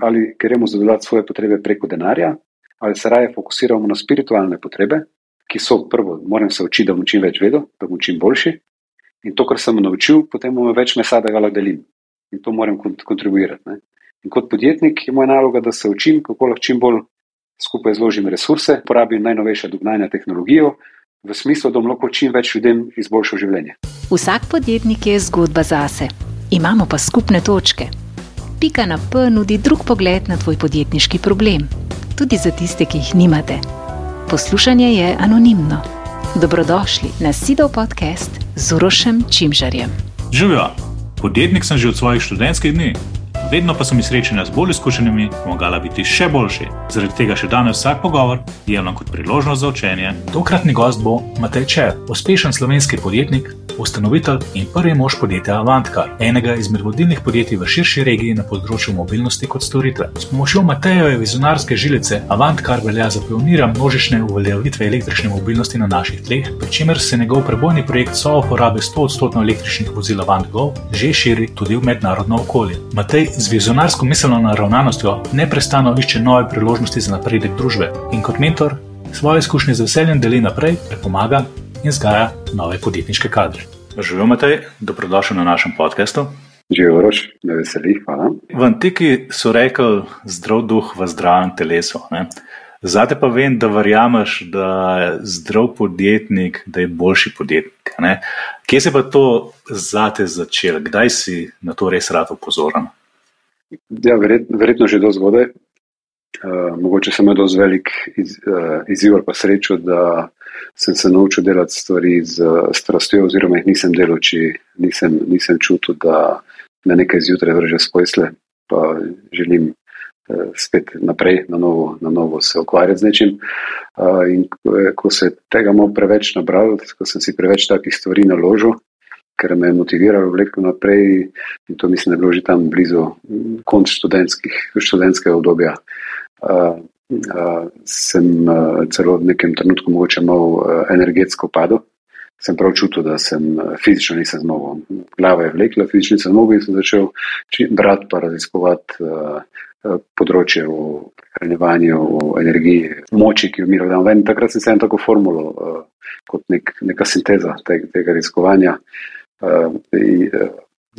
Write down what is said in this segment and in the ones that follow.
ali gremo zadovoljiti svoje potrebe preko denarja, ali se raje fokusiramo na spiritualne potrebe, ki so prvo, moram se učiti, da bom čim več vedel, da bom čim boljši. In to, kar sem naučil, potem bom več mesa, da ga lahko delim. In to moram kontribuirati. Ne. In kot podjetnik je moja naloga, da se učim, kako lahko čim bolj skupaj zložim resurse, porabim najnovejše dognanja tehnologijo, v smislu, da bom lahko čim več ljudem izboljšal življenje. Vsak podjetnik je zgodba zase, imamo pa skupne točke. Pika na P nudi drug pogled na tvoj podjetniški problem, tudi za tiste, ki jih nimate. Poslušanje je anonimno. Dobrodošli na Sido podcast z Urošem Čimžarjem. Živijo, podjetnik sem že od svojih študentskih dni vedno pa so mi srečanja z bolj izkušenimi pomagala biti še boljši. Zaradi tega še danes vsak pogovor jemljem kot priložnost za učenje. Tokratni gost bo Matej Čer, uspešen slovenski podjetnik, ustanovitelj in prvi mož podjetja Avantkar, enega izmed vodilnih podjetij v širši regiji na področju mobilnosti kot storitve. S pomočjo Matejove vizionarske žilice Avantkar velja za pionira množične uveljavitve električne mobilnosti na naših tleh, pri čemer se njegov prebojni projekt so uporabe 100% električnih vozil AvantGo že širi tudi v mednarodno okolje. Matej z vizionarsko miselno naravnanostjo neprestano išče nove priložnosti za napredek družbe in kot mentor svoje izkušnje z veseljem deli naprej, prepomaga in zgaja nove podjetniške kadre. Živijo, Matej, dobrodošli na našem podkastu. Živijo, rož, me veseli, hvala. V antiki so rekli zdrav duh v zdravem telesu. Ne? Zate pa vem, da verjameš, da je zdrav podjetnik, da je boljši podjetnik. Ne? Kje se pa to zate začelo? Kdaj si na to res rad upozoren? Ja, verjetno, verjetno že do zgodaj. Uh, mogoče sem imel dovolj velik iz, uh, izziv ali pa srečo, da sem se naučil delati stvari z strastjo, oziroma jih nisem delal, če nisem, nisem čutil, da me nekaj zjutraj vrže spojsle, pa želim uh, spet naprej, na novo, na novo se ukvarjati z nečim. Uh, in ko se tega malo preveč nabral, ko sem si preveč takih stvari naložil, ker me je motiviralo vlekel naprej in to mislim, da je bilo že tam blizu konc študentskega obdobja. Uh, uh, sem uh, celo v nekem trenutku mogoče malo uh, energetsko padel. Sem prav čutil, da sem fizično nisem zmogel. Glava je vlekla, fizično nisem zmogel in sem začel brati pa raziskovati uh, področje v prehranjevanju, v energiji, moči, ki jo mi radimo. Takrat sem se en tako formulo uh, kot nek, neka sinteza tega, tega raziskovanja. Uh, uh,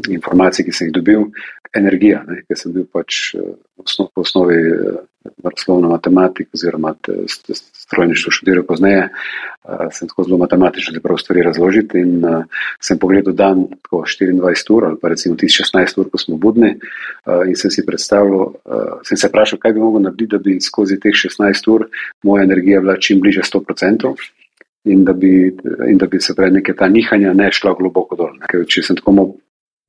informacij, ki sem jih dobil, energija, ne, ker sem bil pač uh, osnov, po osnovi uh, naravoslovna matematika oziroma strojništvo študiral pozneje, sem tako zelo matematično te prav stvari razložiti in sem pogledal dan tako 24 ur ali pa recimo 16 ur, ko smo budni in sem si predstavljal, sem se vprašal, kaj bi mogel narediti, da bi skozi teh 16 ur moja energija bila čim bliže 100% in da bi, in da bi se pravi neke ta nihanja ne šla globoko dol. Ker če sem tako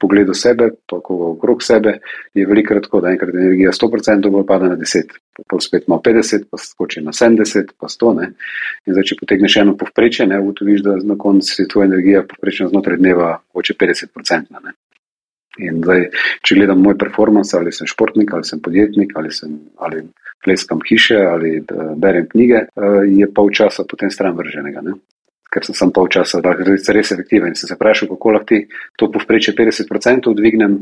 pogledal sebe, pa koga okrog sebe, je velikrat tako, da enkrat energija 100% bo pada na 10, pa spet ima 50, pa skoči na 70, pa 100. Ne? In zdaj, če potegneš eno povprečje, ne ugotoviš, da na koncu je tvoja energija povprečno znotraj dneva hoče 50%. Ne? In zdaj, če gledam moj performance, ali sem športnik, ali sem podjetnik, ali sem ali pleskam hiše, ali uh, berem knjige, uh, je pol časa potem stran vrženega. Ne? Ker sem sam pol časa, da sem res efektiven. Sem se vprašal, kako lahko ti to povprečje 50% dvignem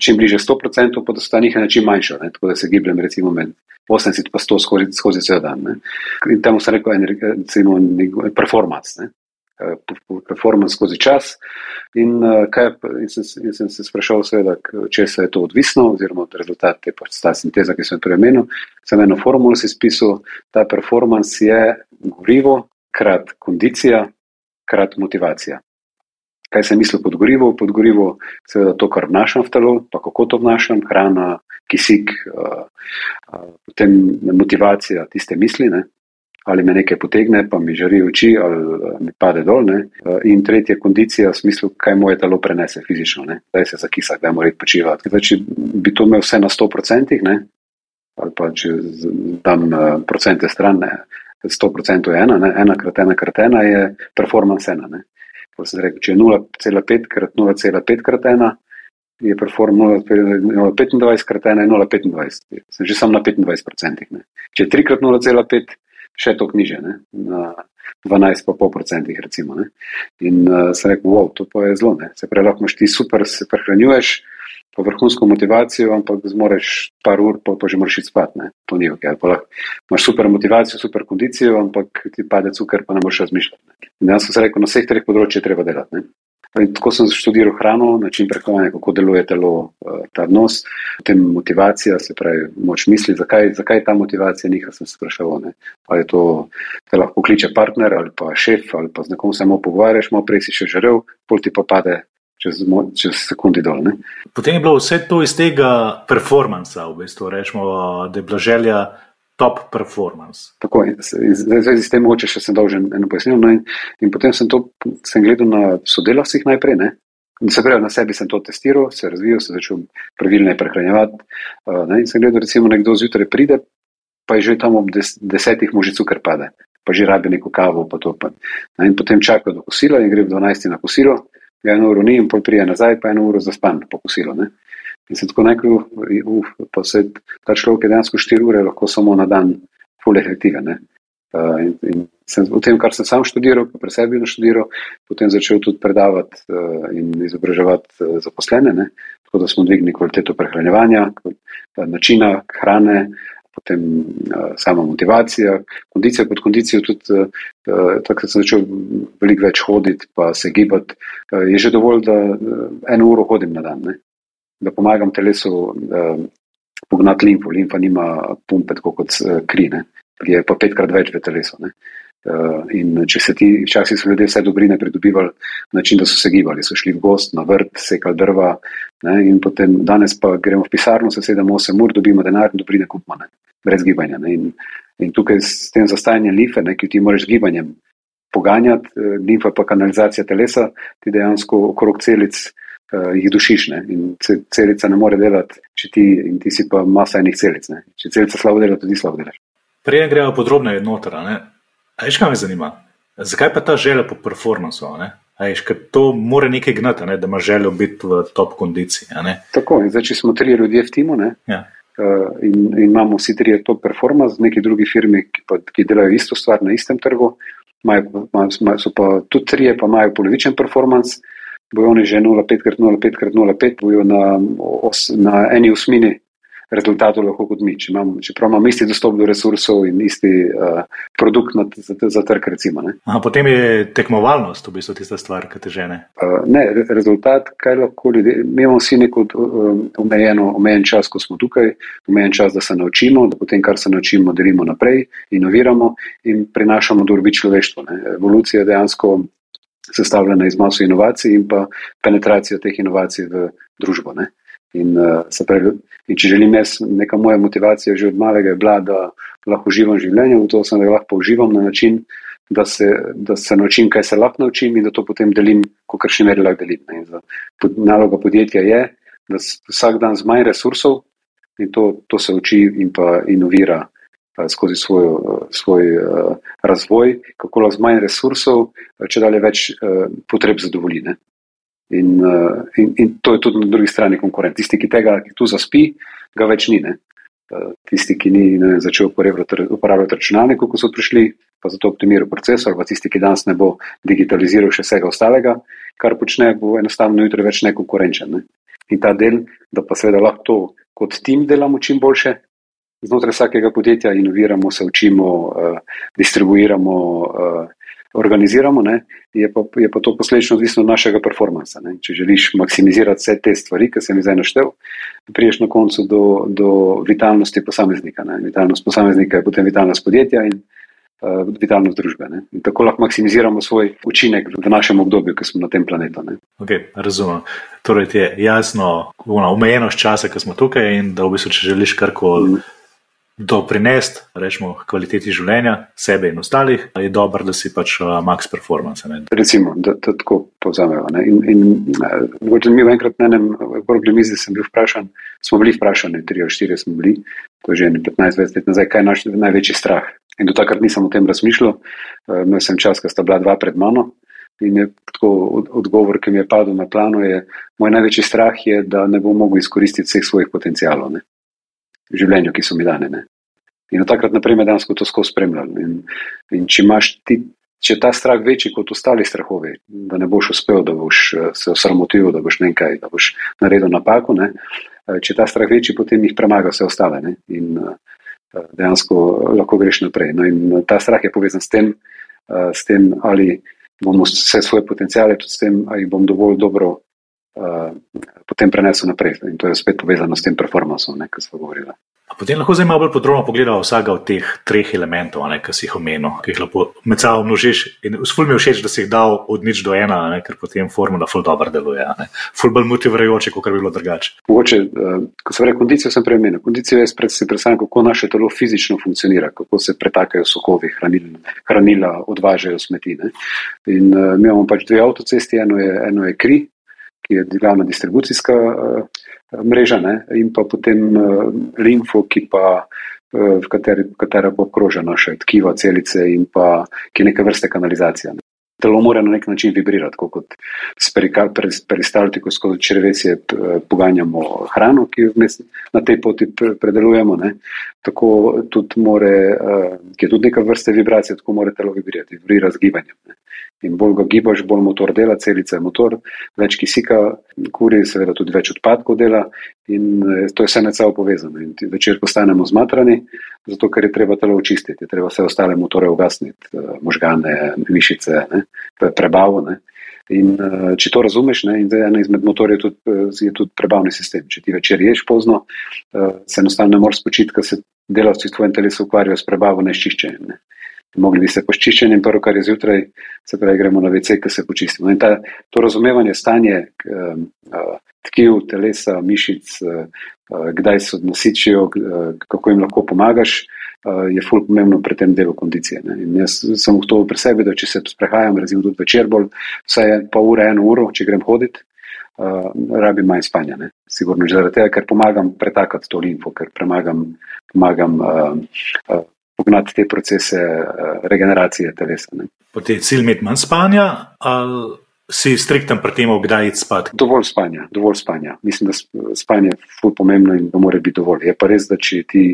čim bliže 100%, pa da so ta njihanja čim manjša. Ne? Tako da se gibljem recimo med 80 in 100 skozi, skozi cel dan. Ne? In temu sem rekel, recimo, performance. Ne? Eh, performance skozi čas. In, uh, kaj, in, sem, in sem se sprašal, seveda, če se je to odvisno, oziroma od rezultata te pač ta sinteza, ki sem jo premenil. Sem eno formulo si spisal, ta performance je gorivo, krat kondicija, krat motivacija. Kaj sem mislil pod gorivo? Pod gorivo, seveda, to, kar vnašam v telo, pa kako to vnašam, hrana, kisik, uh, uh, potem motivacija, tiste misli. Ne? Ali me nekaj potegne, pa mi žari oči, ali eh, mi pade dol. Ne? Eh, in tretja kondicija, v smislu, kaj moje telo prenese fizično, da se zakisa, da mora iti počivati. Zdaj, če bi to imel vse na 100%, ne? ali pa če dam eh, procente stran, ne? 100% je ena, ne? ena krat ena krat ena je performance ena. Ne? Rekel, če je 0,5 krat 0,5 krat ena. Je performance 0,25 krat 1 je 0,25, sem že sam na 25%. Ne. Če je 3 krat 0,5, še to knjiže, ne? na 12,5%. Recimo, ne? In uh, sem rekel, wow, to pa je zelo. Ne? Se pravi, lahko ti super se prehranjuješ, pa vrhunsko motivacijo, ampak zmoreš par ur, pa, pa že moraš iti spat. Ne? To ni ok. Imaš super motivacijo, super kondicijo, ampak ti pade cukor, pa ne moreš razmišljati. Jaz sem se rekel, na vseh treh področjih treba delati. Ne? In tako sem študiral hrano, način prehranevanja, kako deluje telo, eh, ta odnos, potem motivacija, se pravi, moč misli, zakaj, zakaj ta motivacija niha, sem se spraševal. Ne. Ali to, da lahko kliče partner ali pa šef ali pa z nekom samo pogovarjaš, malo prej si še želel, pol ti pa pade čez, čez sekundi dol. Ne. Potem je bilo vse to iz tega performansa, v bistvu rečemo, da je bila želja top performance. Tako je, zdaj s tem mogoče še sem dolžen eno pojasnilo. No in, in potem sem to sem gledal na sodelavcih najprej. Ne? Se pravi, na sebi sem to testiral, se razvijal, se začel pravilno prehranjevati. Uh, in sem gledal, recimo, nekdo zjutraj pride, pa je že tam ob des, desetih mu že cukor pade, pa že rabi neko kavo, pa to pa. Ne? In potem čaka do kosila in gre v 12 na kosilo, ga eno uro ni in pol prije nazaj, pa eno uro za span po kosilo. Ne? In se tako rekel, uf, pa se ta človek je dejansko 4 ure lahko samo na dan, fully efektiven. Uh, in, in sem, v tem, kar sem sam študiral, pa pri sebi naštudiral, potem začel tudi predavati uh, in izobraževati uh, zaposlene, ne? tako da smo dvignili kvaliteto prehranevanja, načina hrane, potem uh, sama motivacija, kondicija pod kondicijo, tudi uh, takrat sem začel veliko več hoditi, pa se gibati. Uh, je že dovolj, da uh, eno uro hodim na dan. Ne? Da pomagam telesu uh, pognati limfo. Limfa nima pumpe, tako kot uh, kri, ne? je pa petkrat več v telesu. Uh, in če se ti, včasih so ljudje vse dobrine pridobivali na način, da so se gibali, so šli v gost, na vrt, sekali drva, ne? in potem danes pa gremo v pisarno, se sedemo 8 ur, dobimo denar in dobrine kupimo, ne? brez gibanja. In, in tukaj s tem zastajanjem limfe, ki ti moraš z gibanjem poganjati, limfa pa kanalizacija telesa, ti dejansko okrog celic uh, jih dušiš. Ne? In celica ne more delati, če ti, ti si pa masa enih celic. Ne? Če celica slabo dela, tudi slabo delaš. Prej gremo podrobneje noter. Veš, kaj me zanima? Zakaj pa ta želja po performancu? Ajš, ker to mora nekaj gnati, ne? da ima željo biti v top kondiciji. Tako, zdaj, če smo tri ljudje v timu ne? ja. uh, in, in imamo vsi tri top performance, neki drugi firmi, ki, pa, ki delajo isto stvar na istem trgu, majo, majo, so pa tudi tri, pa imajo polovičen performance, bojo oni že 0,5x0,5x0,5, bojo na, os, na eni osmini rezultatov lahko kot mi. Če imamo, čeprav imamo isti dostop do resursov in isti uh, produkt na, za, za trg, recimo. Aha, potem je tekmovalnost v bistvu tista stvar, ki te žene. Uh, ne, rezultat, kaj lahko ljudje. Mi imamo vsi neko uh, omejeno, omejen čas, ko smo tukaj, omejen čas, da se naučimo, da potem, kar se naučimo, delimo naprej, inoviramo in prinašamo dobi človeštvo. Ne. Evolucija dejansko sestavljena iz maso inovacij in pa penetracijo teh inovacij v družbo. In, uh, pravi, in če želim jaz, neka moja motivacija že od malega je bila, da lahko uživam življenje, v to sem, da lahko uživam na način, da se, da se naučim, kaj se lahko naučim in da to potem delim, kot kar še meri lahko delim. Pod, naloga podjetja je, da vsak dan z manj resursov in to, to se uči in pa inovira skozi svoj, svoj razvoj, kako lahko z manj resursov, če dalje več potreb zadovolji. In, in, in to je tudi na drugi strani konkurent. Tisti, ki tega ki tu zaspi, ga več ni. Ne? Tisti, ki ni ne, začel uporabljati računalnik, ko so prišli, pa zato optimiral procesor, pa tisti, ki danes ne bo digitaliziral še vsega ostalega, kar počne, bo enostavno jutri več nekonkurenčen. Ne? In ta del, da pa seveda lahko to kot tim delamo čim boljše, znotraj vsakega podjetja inoviramo, se učimo, uh, distribuiramo, uh, organiziramo, ne, je, pa, je pa to posledično odvisno od našega performansa. Ne. Če želiš maksimizirati vse te stvari, ki sem jih zdaj naštel, priješ na koncu do, do vitalnosti posameznika. Ne. Vitalnost posameznika je potem vitalnost podjetja in uh, vitalnost družbe. Ne. In tako lahko maksimiziramo svoj učinek v našem obdobju, ki smo na tem planetu. Okay, razumem. Torej, je jasno, omejenost časa, ki smo tukaj in da v bistvu, če želiš karkoli. Mm doprinesti, rečemo, kvaliteti življenja sebe in ostalih, je dobro, da si pač max performance. Ne? Recimo, da, da tako povzamemo. In, in uh, mi v enkrat na enem okrogli mizi sem bil vprašan, smo bili vprašani, tri ali štiri smo bili, to je že 15-20 let nazaj, kaj je naš največji strah. In do takrat nisem o tem razmišljal, imel sem čas, ko sta bila dva pred mano. In je tako odgovor, ki mi je padel na plano, je, moj največji strah je, da ne bom mogel izkoristiti vseh svojih potencijalov življenju, ki so mi dane. Ne. In od takrat naprej me danes to skozi spremljali. In, in če imaš ti če je ta strah večji kot ostali strahovi, da ne boš uspel, da boš se osramotil, da boš nekaj, da boš naredil napako, ne? če je ta strah večji, potem jih premaga vse ostale ne? in dejansko lahko greš naprej. No in ta strah je povezan s tem, s tem ali bom vse svoje potencijale, tudi s tem, ali bom dovolj dobro uh, potem prenesel naprej. In to je spet povezano s tem performancem, ki smo govorili. Potem lahko zdaj malo bolj podrobno pogledamo vsega od teh treh elementov, ne, ki si jih omenil, ki jih lahko med sabo množiš. Sploh mi je všeč, da si jih dal od nič do ena, ne, ker potem formula ful dobro deluje. Ful bolj motivirajoče, kot bi bilo drugače. Mogoče, uh, ko sem rekel kondicijo, sem premenil. Kondicijo je pred, si predstavljam, kako naše telo fizično funkcionira, kako se pretakajo sokovi, hranil, hranila odvažajo smeti. Ne. In uh, mi imamo pač dve avtocesti, eno je, eno je kri, ki je glavna distribucijska uh, mreža, ne? in pa potem uh, limfo, ki pa, uh, v kateri, katera bo okrožena še tkiva, celice in pa ki je neke vrste kanalizacija. Ne? Telo mora na nek način vibrirati, kot s peristaltiko skozi črvesje poganjamo hrano, ki jo na tej poti predelujemo. Ne? Tako tudi more, ki je tudi neka vrsta vibracije, tako mora telo vibrirati, vibrira z gibanjem. In bolj ga gibaš, bolj motor dela, celica je motor, več kisika, kuri, seveda tudi več odpadkov dela in eh, to je vse med sabo povezano. In večer postanemo zmatrani, zato ker je treba telo očistiti, je treba vse ostale motore ugasniti, eh, možgane, mišice, ne, prebavo. Ne. In eh, če to razumeš, ne, in ena izmed motorjev je tudi, je tudi prebavni sistem. Če ti večer ješ pozno, se enostavno ne moreš spočiti, ker se delavci v tvojem telesu ukvarjajo s prebavo nečiščenjem. Ne mogli bi se počiščiti in prvo, kar je zjutraj, se pravi, gremo na VC, ki se počistimo. In ta, to razumevanje stanje um, uh, tkiv, telesa, mišic, uh, uh, kdaj se odnosičijo, uh, kako jim lahko pomagaš, uh, je ful pomembno pri tem delu kondicije. Ne. In jaz sem to pri sebi, da če se sprehajam, recimo tudi večer bolj, vsaj pa ura, eno uro, če grem hoditi. Uh, rabim manj spanja, ne? sigurno že zaradi tega, ker pomagam pretakati to limfo, ker premagam, pomagam uh, uh, pognati te procese eh, regeneracije telesa. Potem je cilj imeti manj spanja, ali si strikten pri tem, kdaj iti spat? Dovolj spanja, dovolj spanja. Mislim, da spanje je ful pomembno in da mora biti dovolj. Je pa res, da če ti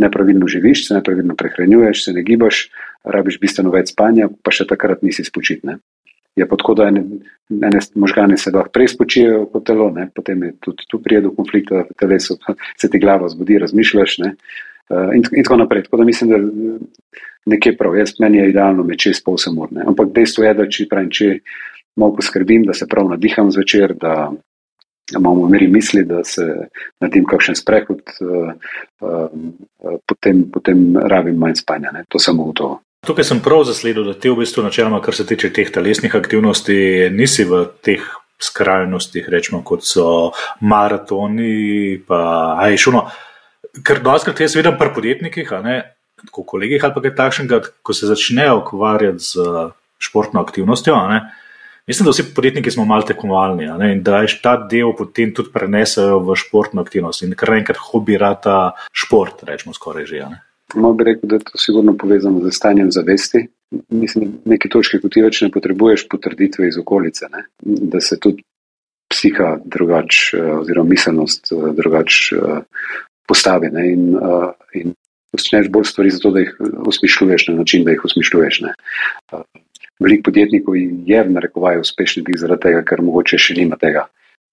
nepravilno živiš, se nepravilno prehranjuješ, se ne gibaš, rabiš bistveno več spanja, pa še takrat nisi spočitne. Je pa tako, da ene, ene možgane se lahko prej spočijo kot telo, ne? potem je tudi tu prije do konflikta v telesu, se ti glava zbudi, razmišljaš. Ne? Uh, in, in tako naprej. Tako da mislim, da nekje prav, jaz meni je idealno med čez pol samurne. Ampak dejstvo je, da če, pravim, če malo poskrbim, da se prav nadiham zvečer, da imam v meri misli, da se naredim kakšen sprehod, uh, uh, potem, potem rabim manj spanja. Ne? To samo to. Tukaj sem prav zasledil, da ti v bistvu načeloma, kar se tiče teh telesnih aktivnosti, nisi v teh skrajnostih, rečemo, kot so maratoni, pa ajšuno. Ker doskrat jaz vidim pri podjetnikih, tako kolegih ali pa kaj takšnega, ko se začnejo ukvarjati z športno aktivnostjo. Mislim, da vsi podjetniki smo malo tekmovalni in da ta del potem tudi prenesejo v športno aktivnost in kar enkrat hobi rata šport, rečemo skoraj že. Malo bi rekel, da je to sigurno povezano z stanjem zavesti. Mislim, neki točki, ko ti več ne potrebuješ potrditve iz okolice, ne? da se tudi psiha drugače, oziroma miselnost drugače postavi. Ne, in, in počneš bolj stvari, zato da jih usmišljuješ na način, da jih usmišljuješ. Uh, veliko podjetnikov je v narekovaju uspešnih zaradi tega, ker mogoče še nima tega.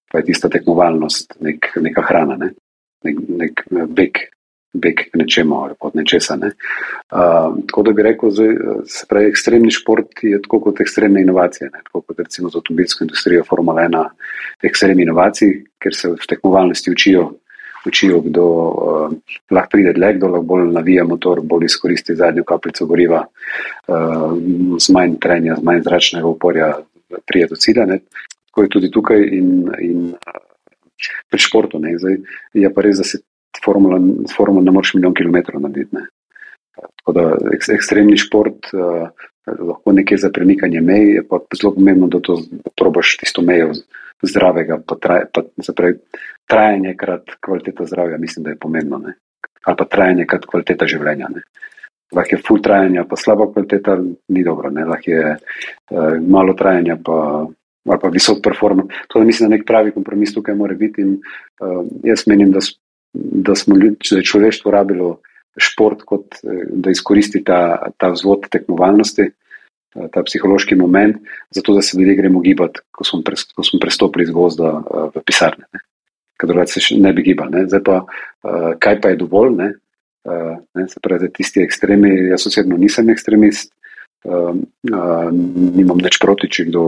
Pa je tista tekmovalnost, nek, neka hrana, ne? nek, nek beg, beg k nečemu ali od nečesa. Ne? Uh, tako da bi rekel, da se pravi, ekstremni šport je tako kot ekstremne inovacije. Ne? Tako kot recimo za avtomobilsko industrijo, Formula 1, ekstremni inovacij, ker se v tekmovalnosti učijo učijo, kdo uh, lahko pride dlje, kdo lahko bolj navija motor, bolj izkoristi zadnjo kapljico goriva, uh, z manj trenja, z manj zračnega uporja, prije do cilja. Ne. Tako je tudi tukaj in, in uh, pri športu. Ne. Zdaj, je pa res, da se formula, formula ne moreš milijon kilometrov narediti. Ne. Tako da ek, ekstremni šport. Uh, Lahko nekaj za premikanje mej, je pa zelo pomembno, da to probaš tisto mejo zdravega, pa, traj, pa zapravi, trajanje krat kvaliteta zdravja, mislim, da je pomembno. Ne? Ali pa trajanje krat kvaliteta življenja. Ne? Lahko je full trajanja, pa slaba kvaliteta ni dobro. Lahko je uh, malo trajanja, pa, ali pa visok performance. To je, mislim, da nek pravi kompromis tukaj mora biti. In, uh, jaz menim, da, da smo ljud, da je človeštvo rabilo šport, kot, eh, da izkoristi ta, ta vzvod tekmovalnosti. ta psihološki moment, zato da se ljudje gremo gibati, ko smo, pres, ko smo prestopili iz gozda v pisarne. Ne. Ker drugače se ne bi gibali. Ne. Zdaj pa, kaj pa je dovolj? Ne. Ne, se pravi, tisti ekstremi, jaz osebno nisem ekstremist, nimam nič proti, če kdo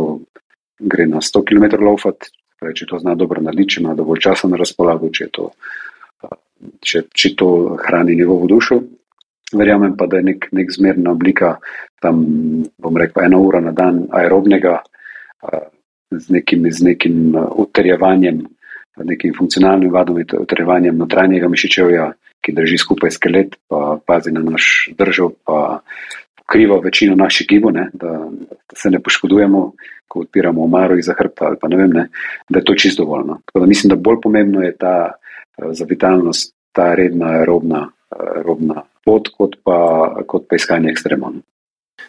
gre na 100 km laufat, če to zna dobro narediti, če ima dovolj časa na razpolago, če, to, če, če to hrani njegovo dušo. Verjamem pa, da je nek, nek zmerna oblika, tam bom rekel, ena ura na dan aerobnega, z nekim, z nekim utrjevanjem, nekim funkcionalnim vadom, utrjevanjem notranjega mišičevja, ki drži skupaj skelet, pa pazi na naš držav, pa pokriva večino naših gibov, da, da se ne poškodujemo, ko odpiramo omaro iz hrbta ali pa ne vem, ne, da je to čisto dovoljno. Da mislim, da bolj pomembno je ta za vitalnost, ta redna aerobna, aerobna pot, kot pa, kot pa iskanje ekstremov.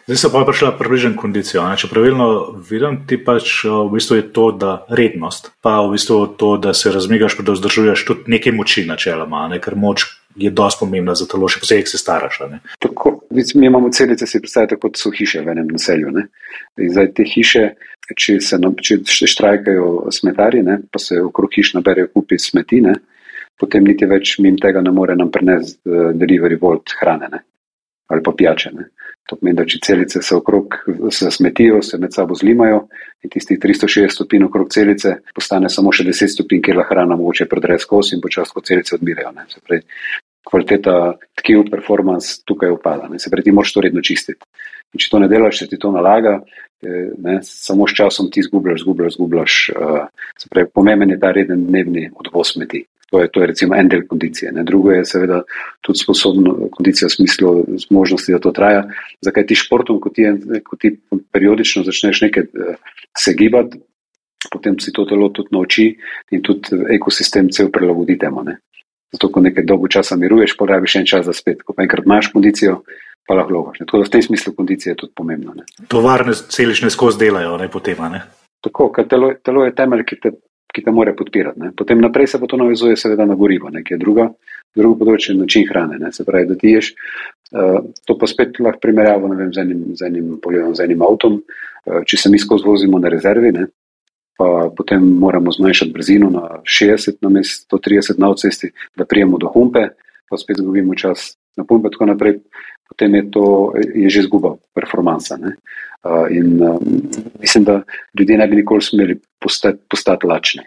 Zdaj se pa je prišla približen kondicijo. Če pravilno vidim, ti pač v bistvu je to, da rednost, pa v bistvu to, da se razmigaš, pa da vzdržuješ tudi nekaj moči načeloma, ne? ker moč je dosti pomembna za telo, še posebej, se staraš. Tako, mi imamo celice, si predstavljate, kot so hiše v enem naselju. Ne? In zdaj te hiše, če se če štrajkajo smetari, ne? pa se okrog hiš naberejo kupi smeti, ne? potem niti več mim tega ne more nam prenesti uh, delivery volt hrane ne? Ali pa pijače. Ne? To pomeni, da če celice se okrog se smetijo, se med sabo zlimajo in tistih 360 stopinj okrog celice postane samo še 10 stopinj, kjer lahko hrana mogoče predre skozi in počasi, ko celice odmirajo. Pravi, kvaliteta tkiv, performance tukaj upada. Ne? Se pravi, ti moraš to redno čistiti. In če to ne delaš, če ti to nalaga, eh, ne, samo s časom ti zgubljaš, zgubljaš, zgubljaš. Uh, se pravi, pomemben je ta reden dnevni odvoz smeti. To je, to je recimo en del kondicije. Ne. Drugo je seveda tudi sposobno kondicija v smislu možnosti, da to traja. Zakaj ti športom, ko ti, ko ti periodično začneš nekaj eh, se gibati, potem si to telo tudi nauči in tudi ekosistem cel prilagodi temu. Zato, ko nekaj dolgo časa miruješ, porabiš en čas za spet. Ko enkrat imaš kondicijo, pa lahko lovaš. Tako da v tem smislu kondicija je tudi pomembna. Ne. Tovarne celične skozi delajo, ne potem. Ne. Tako, ker telo, telo je temelj, ki te ki te more podpirati. Ne. Potem naprej se pa to navezuje seveda na gorivo, ki je druga, drugo področje način hrane. Ne. Se pravi, da ti ješ, uh, to pa spet lahko primerjavo vem, z, enim, z, enim, pogledam, z enim avtom, uh, če se mi skozi vozimo na rezervi, ne, pa potem moramo zmanjšati brzino na 60 na mest, 130 na avcesti, da prijemo do humpe, pa spet zgubimo čas na pumpe in tako naprej. Potem je to je že izguba performansa. Uh, in um, mislim, da ljudje ne bi nikoli smeli postati, postati lačni,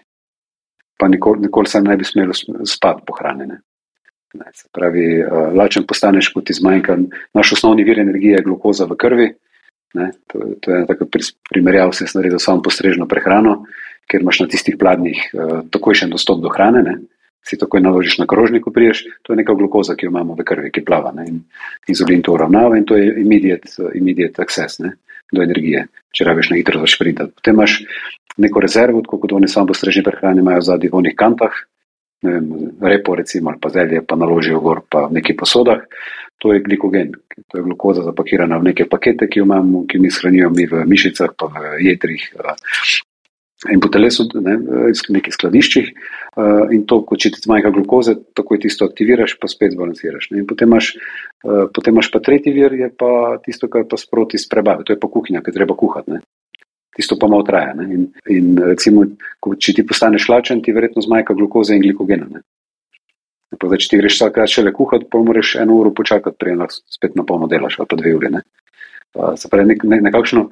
pa nikoli, nikoli se ne bi smeli spati pohranjene. Se pravi, uh, lačen postaneš, ko ti zmanjka. Naš osnovni vir energije je glukoza v krvi. Ne, to, to je tako primerjal, se je naredil samo postrežno prehrano, ker imaš na tistih pladnjih uh, takojšen dostop do hrane. Ne si takoj naložiš na krožnik, priješ, to je neka glukoza, ki jo imamo v krvi, ki plava. Ne? In inzulin to uravnava in to je immediate, immediate access ne? do energije, če rabiš na hitro zašprintati. Potem imaš neko rezervo, tako kot oni samo postrežni prehrani imajo zadnjih vonih kantah, ne vem, repo recimo ali pa zelje, pa naložijo gor pa v neki posodah. To je glikogen, to je glukoza zapakirana v neke pakete, ki jo imamo, ki mi shranjujemo mi v mišicah, pa v jedrih, in po telesu, ne, v nekih skladiščih. Uh, in to, ko če ti zmanjka glukoze, takoj tisto aktiviraš, pa spet zbalansiraš. Ne. In potem imaš, uh, potem imaš pa tretji vir, je pa tisto, kar pa sproti sprebave, to je pa kuhinja, ki treba kuhati. Ne. Tisto pa malo traja. Ne. In, in recimo, ko, če ti postaneš lačen, ti verjetno zmanjka glukoze in glikogena. Ne. Pa, da, če ti greš vsakrat šele kuhati, pa moraš eno uro počakati, prej lahko spet na polno delaš, ali pa dve uri. Ne se pravi, nek, ne, nekakšno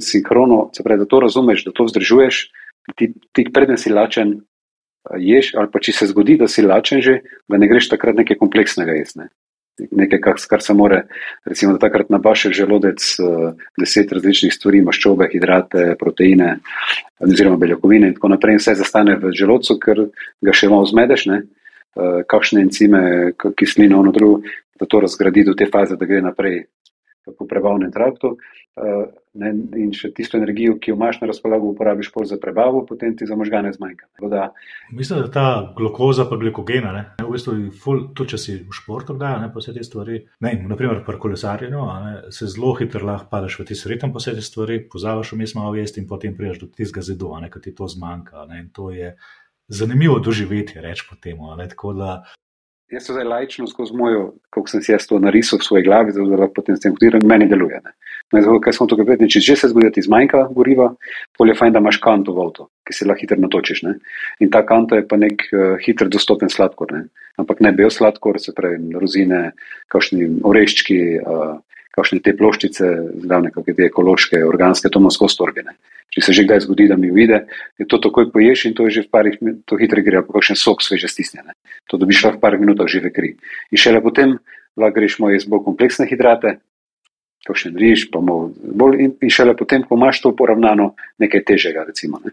sinhrono, se pravi, da to razumeš, da to vzdržuješ, ti, ti preden si lačen, ješ, ali pa če se zgodi, da si lačen že, da ne greš takrat nekaj kompleksnega jesne. Nekaj, kar, se more, recimo, da takrat nabaše želodec uh, deset različnih stvari, maščobe, hidrate, proteine, oziroma beljakovine in tako naprej, in vse zastane v želodcu, ker ga še malo zmedeš, ne, uh, kakšne encime, kisline, ono drugo, da to razgradi do te faze, da gre naprej po prebavnem traktu. Uh, ne, in še tisto energijo, ki jo imaš na razpolago, uporabiš pol za prebavo, potem ti za možgane zmanjka. Da, Mislim, da ta glukoza pa glikogena, ne, v bistvu ful, tudi če si v športu, da ne pa vse te stvari. Ne, naprimer, pri kolesarju no, se zelo hitro lahko padeš v ti sredan po vse te stvari, pozavaš vmes malo vesti in potem priješ do tistega zidu, ker ti to zmanjka. Ne, to je zanimivo doživeti, reč po tem. Jaz sem zdaj lajčno skozi mojo, kako sem si jaz to narisal v svoji glavi, da lahko potem s tem kodiram, meni deluje. Zato, kaj smo tukaj vedeli, če že se zgodi, da ti zmanjka goriva, bolje je fajn, da imaš kanto v avtu, ki se lahko hitro natočiš. Ne. In ta kanta je pa nek uh, hiter dostopen sladkor. Ne. Ampak ne bil sladkor, se pravi rozine, kakšni oreščki, uh, kakšne te ploščice, zdaj nekakšne te ekološke, organske, to ima skozi torbine. Če se že kdaj zgodi, da mi vide, je to takoj poješ in to je že v parih to hitro gre, pa kakšen sok sveže stisnjene. To dobiš v parih minutah žive kri. In šele potem lahko greš moj bolj kompleksne hidrate, kakšen riž, pa bolj in, in šele potem, ko imaš to poravnano, nekaj težjega. Recimo, ne.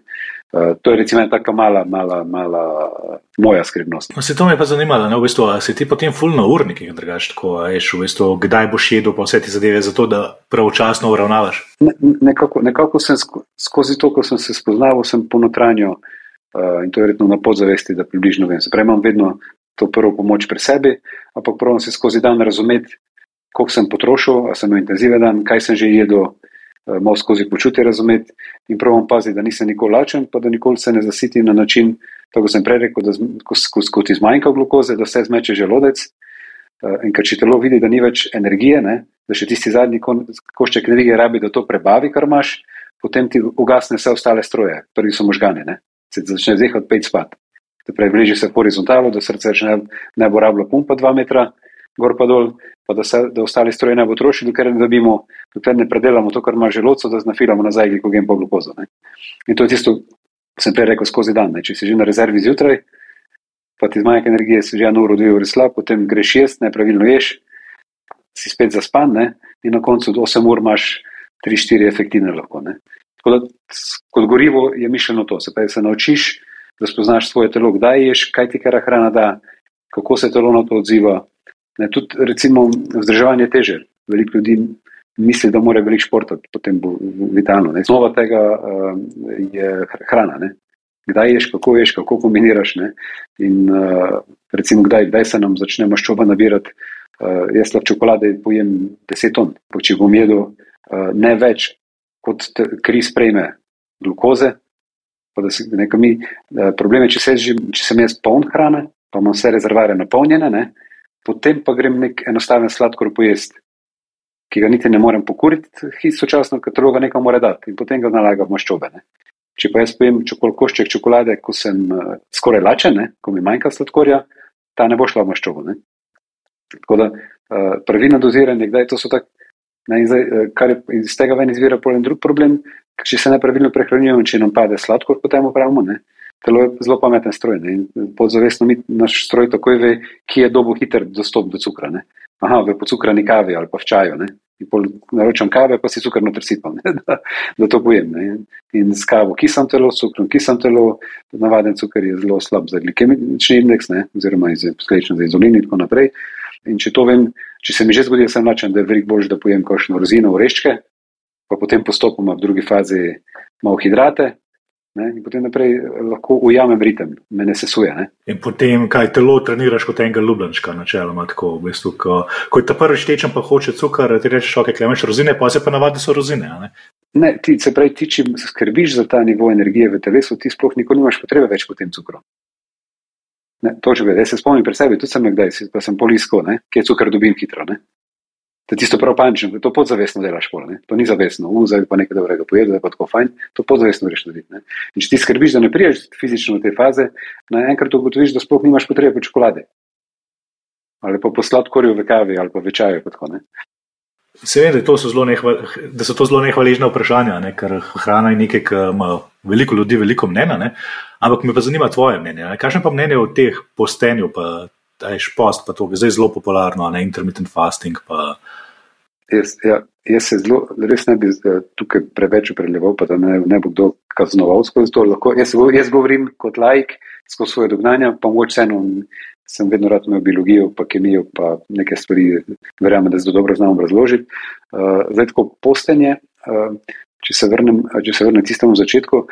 uh, to je recimo taka mala, mala, mala uh, moja skrivnost. No, se to me pa zanimalo, ne v bistvu, si ti potem fulno urnik, drugač tako, veš, v bistvu, kdaj boš jedel pa vse te zadeve, zato da pravočasno uravnavaš? Ne, nekako, nekako sem sko, skozi to, ko sem se spoznal, sem ponotranjo uh, in to je verjetno na podzavesti, da približno vem. Se imam vedno to prvo pomoč pri sebi, ampak provam se skozi dan razumeti, koliko sem potrošil, ali sem imel intenziven dan, kaj sem že jedel, eh, malo skozi počutje razumeti in pravim paziti, da nisem nikoli lačen, pa da nikoli se ne zasitim na način, tako sem prej rekel, da ko ti zmanjka glukoze, da se zmeče želodec. Eh, in ker če telo vidi, da ni več energije, ne, da še tisti zadnji košček energije rabi, da to prebavi, kar imaš, potem ti ugasne vse ostale stroje, prvi so možgani, ne, se začne zehati pet spat. Torej, bližje se horizontalo, da srce ne, ne bo rabilo pumpa dva metra, gor pa dol, pa da, se, da ostali stroji ne bo trošili, dokler dokler ne predelamo to, kar ima želodce, da znafilamo nazaj glikogen pa glukozo. Ne. In to je tisto, kar sem prej rekel skozi dan. Ne. Če si že na rezervi zjutraj, pa ti zmanjka energije, si že eno uro, dve uri slab, potem greš jesti, nepravilno ješ, si spet zaspan ne. in na koncu 8 ur imaš 3-4 efektivne lahko. Ne. Tako da kot gorivo je mišljeno to, se pravi, se naučiš, da spoznaš svoje telo, kdaj ješ, kaj ti kera hrana da, kako se telo na to odziva, Ne, tudi, recimo, vzdrževanje teže. Veliko ljudi misli, da mora veliko športati, potem bo vitalno. Ne. Znova tega uh, je hrana. Ne. Kdaj ješ, kako ješ, kako kombiniraš. Ne. In uh, recimo, kdaj, kdaj se nam začne maščoba nabirati. Uh, jaz lahko čokolade pojem 10 ton, pa če bom jedel uh, ne več, kot kri sprejme glukoze. Si, mi, uh, problem je, če, se, če sem jaz poln hrane, pa imam vse rezervare napolnjene. Ne, potem pa grem nek enostaven sladkor pojesti, ki ga niti ne morem pokuriti, istočasno, ker druga nekaj mora dati in potem ga nalaga v maščobe. Ne. Če pa jaz pojem čokol, košček čokolade, ko sem uh, skoraj lačen, ne, ko mi manjka sladkorja, ta ne bo šla v maščobo. Ne. Tako da uh, pravilno doziranje, kdaj to so tako, uh, kar je iz tega ven izvira polen drug problem, če se nepravilno prehranjujemo, če nam pade sladkor, potem upravimo. Telo je zelo pameten stroj ne? in podzavestno mi naš stroj takoj ve, ki je dobo hiter dostop do cukra. Ne? Aha, v pocukrani kavi ali pa v čaju. Ne? In naročam kave, pa si cukor noter sipam, da, da to pojem. Ne? In s kavo kisam telo, s cukrom kisam telo, navaden cukor je zelo slab za glikemični indeks, ne? oziroma posledično za izolin in tako naprej. In če to vem, če se mi že zgodi, sem načen, da je veliko bolj, da pojem kakšno rozino, oreščke, pa potem postopoma v drugi fazi malo hidrate, Ne, in potem naprej lahko ujamem ritem, me ne sesuje. Ne. In potem, kaj telo treniraš kot enega ljubljenčka, načeloma tako. V bistvu, ko, ko je ta prvi štečen, pa hoče cukor, ti rečeš, ok, klemaš rozine, pa se pa navadi so rozine. Ne, ne ti se pravi, ti če skrbiš za ta nivo energije v telesu, ti sploh nikoli nimaš potrebe več po tem cukru. Ne, to že veš, jaz se spomnim pri sebi, tudi sem nekdaj, pa sem polisko, kje cukor dobim hitro. Ne. To je tisto prav pančno, to podzavestno delaš, pol, to ni zavestno, vzaj pa nekaj dobrega pojedel, pa tako fajn, to podzavestno greš narediti. In če ti skrbiš, da ne priješ fizično v te faze, naenkrat ugotoviš, da sploh nimaš potrebe po čokolade. Ali pa po sladkorju v kavi ali pa v čaju. Seveda, da, da so to zelo nehvaležna vprašanja, ne? ker hrana je nekaj, kar ima veliko ljudi, veliko mnenja. Ne? Ampak me pa zanima tvoje mnenje. Kakšno pa mnenje o teh postenju, pa tajš post, pa to je zdaj zelo popularno, ne intermittent fasting. Pa, Jaz, ja, jaz se zelo, res ne bi eh, tukaj preveč upreleval, pa da ne, ne bo kdo kaznoval skozi to. Lahko, jaz, jaz govorim kot laik skozi svoje dognanja, pa moč vseeno sem vedno rad imel biologijo, pa kemijo, pa neke stvari, verjamem, da zelo dobro znam razložiti. Uh, zdaj, tako postenje, uh, če se vrnem, če se vrnem tistemu začetku,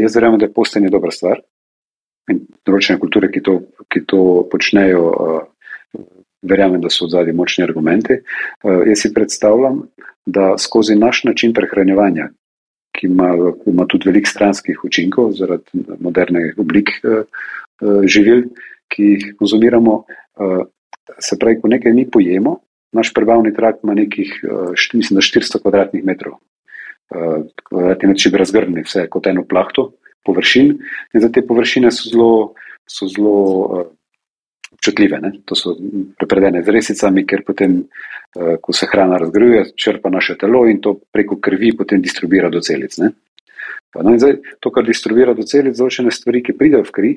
jaz verjamem, da je postenje dobra stvar. In določene kulture, ki to, ki to počnejo, uh, verjamem, da so odzadi močni argumenti. Uh, jaz si predstavljam, da skozi naš način prehranjevanja, ki ima, ima tudi velik stranskih učinkov zaradi moderne oblik uh, uh, živil, ki jih konzumiramo, uh, se pravi, ko nekaj mi pojemo, naš prebavni trakt ima nekih, mislim, da 400 kvadratnih metrov. Kvadratni metri bi razgrnili vse kot eno plahto površin in za te površine so zelo, so zelo uh, občutljive. Ne? To so prepredene z resicami, ker potem, uh, ko se hrana razgrajuje, črpa naše telo in to preko krvi potem distribuira do celic. Ne? No zdaj, to, kar distribuira do celic, določene stvari, ki pridejo v kri,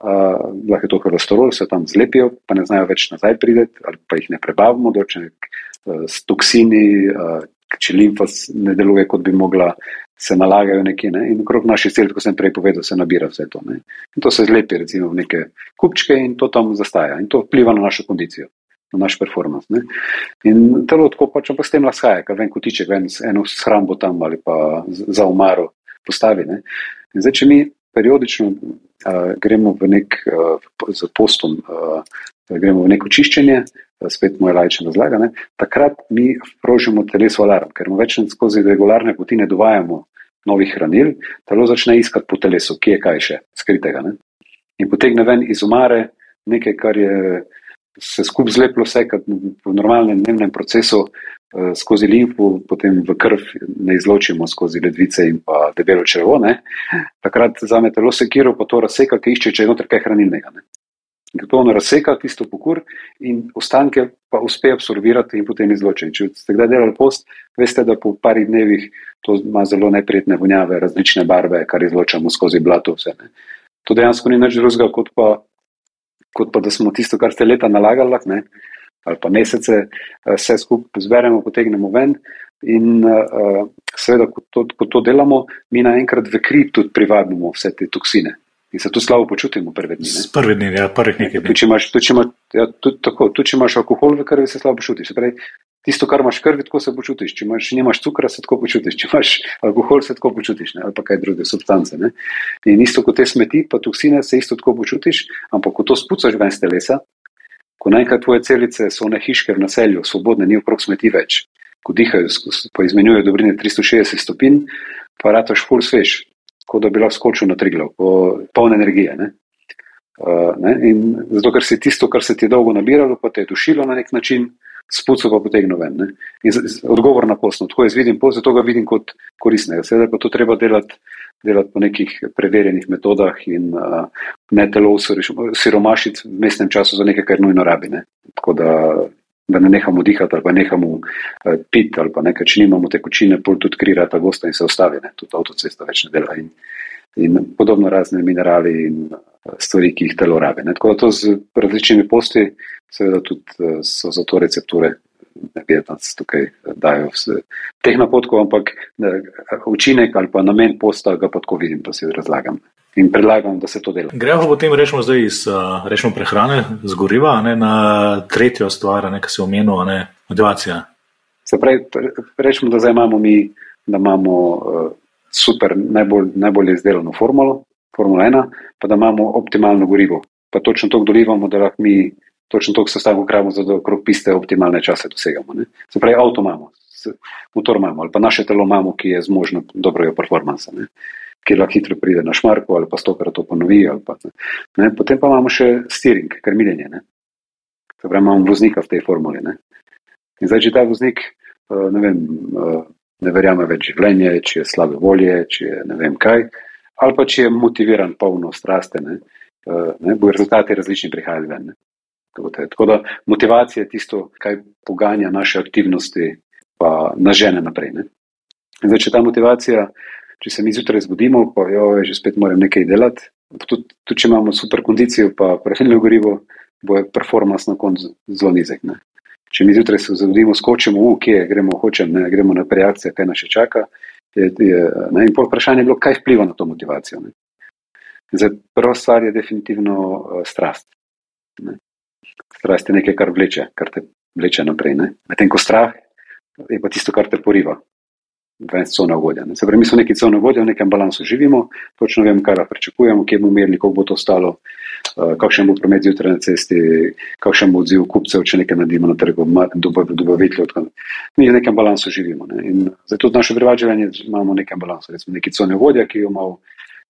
uh, lahko je to holesterol, se tam zlepijo, pa ne znajo več nazaj prideti, ali pa jih ne prebavimo, določene uh, toksini, uh, če limfa ne deluje, kot bi mogla, se nalagajo nekje. Ne? In okrog naših celic, kot sem prej povedal, se nabira vse to. Ne? In to se zlepi recimo v neke kupčke in to tam zastaja. In to vpliva na našo kondicijo. Na naš performance. Ne? In telo tako pač pa s tem laskaje, kaj vem, kotiček, ven, eno shrambo tam ali pa za umaro postavi. Ne? In zdaj, če mi periodično uh, gremo v nek uh, z postom, uh, gremo v neko čiščenje, spet moja lajčna razlaga, ne? takrat mi sprožimo telesu alarm, ker mu več skozi regularne poti ne dovajamo novih hranil, telo začne iskati po telesu, kje je kaj še skritega. Ne? In potegne ven iz umare nekaj, kar je se skupaj zleplo vse, v normalnem dnevnem procesu Eh, skozi limfo, potem v krv ne izločimo skozi ledvice in pa debelo črvo, ne? takrat zame telo sekiro, pa to razseka, ki išče, če je noter kaj hranilnega. Ne? To ono razseka tisto pokur in ostanke pa uspe absorbirati in potem izločiti. Če ste kdaj delali post, veste, da po parih dnevih to ima zelo neprijetne vonjave, različne barve, kar izločamo skozi blato. Vse, to dejansko ni nič drugega, kot, kot pa da smo tisto, kar ste leta nalagali. Ne? ali pa mesece, eh, vse skupaj zberemo, potegnemo ven. In uh, seveda, ko to, ko to delamo, mi naenkrat v kri tudi privabimo vse te toksine. In se tu slabo počutimo prve dni. Prve dni, ja, prvih nekaj dni. Tu, če imaš, ja, imaš alkohol v krvi, se slabo počutiš. Se pravi, tisto, kar imaš v krvi, tako se počutiš. Če imaš, nimaš cukra, se tako počutiš. Če imaš alkohol, se tako počutiš. Ne? Ali pa kaj druge substance. Ne? In isto kot te smeti, pa toksine, se isto tako počutiš. Ampak ko to spucaš ven z telesa, Ko naenkrat tvoje celice so one hiške v naselju, svobodne, ni okrog smeti več, ko dihajo, pa izmenjujejo dobrine 360 stopinj, pa rataš full svež, kot da bi lahko skočil na triglav, poln energije. Ne? Uh, ne? In zato, ker se tisto, kar se ti je dolgo nabiralo, pa te je dušilo na nek način, spuco pa potegnil ven. Ne? In odgovor na posno, tako jaz vidim post, zato ga vidim kot koristnega. Seveda pa to treba delati delati po nekih preverjenih metodah in uh, ne telo siromašiti v mestnem času za nekaj, kar nujno rabi. Ne. Tako da, da ne nehamo dihati ali pa nehamo uh, piti ali pa nekaj, če nimamo tekočine, pol tudi krira ta gosta in se ostavi, ne. tudi avtocesta več ne dela. In, in podobno razne minerali in stvari, ki jih telo rabi. Ne. Tako da to z različnimi posti, seveda tudi uh, so za to recepture ne bi da se tukaj dajo vse teh napotkov, ampak ne, učinek ali pa namen posta ga pa tako vidim, da si razlagam. In predlagam, da se to dela. Gremo potem rečemo zdaj iz rečemo prehrane, z goriva, ne, na tretjo stvar, ki se omenja, ne motivacija. Se pravi, rečemo, da zdaj imamo mi, da imamo uh, super, najbolj, najbolj izdelano formulo, formula ena, pa da imamo optimalno gorivo. Pa točno to dolivamo, da lahko mi točno toliko sestavkov krajamo, da okrog piste optimalne čase dosegamo. Ne? Se pravi, avto imamo, motor imamo, ali pa naše telo imamo, ki je zmožno dobrega performansa, ne? ki lahko hitro pride na šmarko ali pa stokrat to ponovi. Pa, ne? Ne? Potem pa imamo še steering, krmiljenje. Ne? Se pravi, imamo voznika v tej formuli. Ne? In zdaj, če ta voznik eh, ne, vem, eh, ne verjame več življenje, če je slabe volje, če je ne vem kaj, ali pa če je motiviran, polno straste, ne, eh, ne, bo rezultati različni prihajali ven. Ne. Tako da motivacija je tisto, kar poganja naše aktivnosti, pa nas žene naprej. Zdaj, če ta motivacija, če se mi zjutraj zbudimo, pa jo že spet moram nekaj delati, tudi, tudi če imamo super kondicijo, pa pravilno gorivo, bo performance na koncu zelo nizek. Ne? Če mi zjutraj se zbudimo, skočimo, v kje gremo, hočem, ne? gremo na reakcijo, kaj nas še čaka. Je, je, in pol vprašanje je bilo, kaj vpliva na to motivacijo. Zdaj, prva stvar je definitivno uh, strast. Ne? Strast je nekaj, kar vleče, kar te vleče naprej. Medtem ko strah je pa tisto, kar te poriva. Ven so na vodja. Se pravi, mi smo neki celo na vodja, v nekem balansu živimo, točno vemo, kaj lahko pričakujemo, kje bomo merili, koliko bo to stalo, uh, kakšen bo promet zjutraj na cesti, kakšen bo odziv kupcev, če nekaj naredimo na trgu, dobaviteljev. Mi v nekem balansu živimo. Ne? In zato naše privačevanje imamo v nekem balansu. Recimo neki celo na vodja, ki jo malo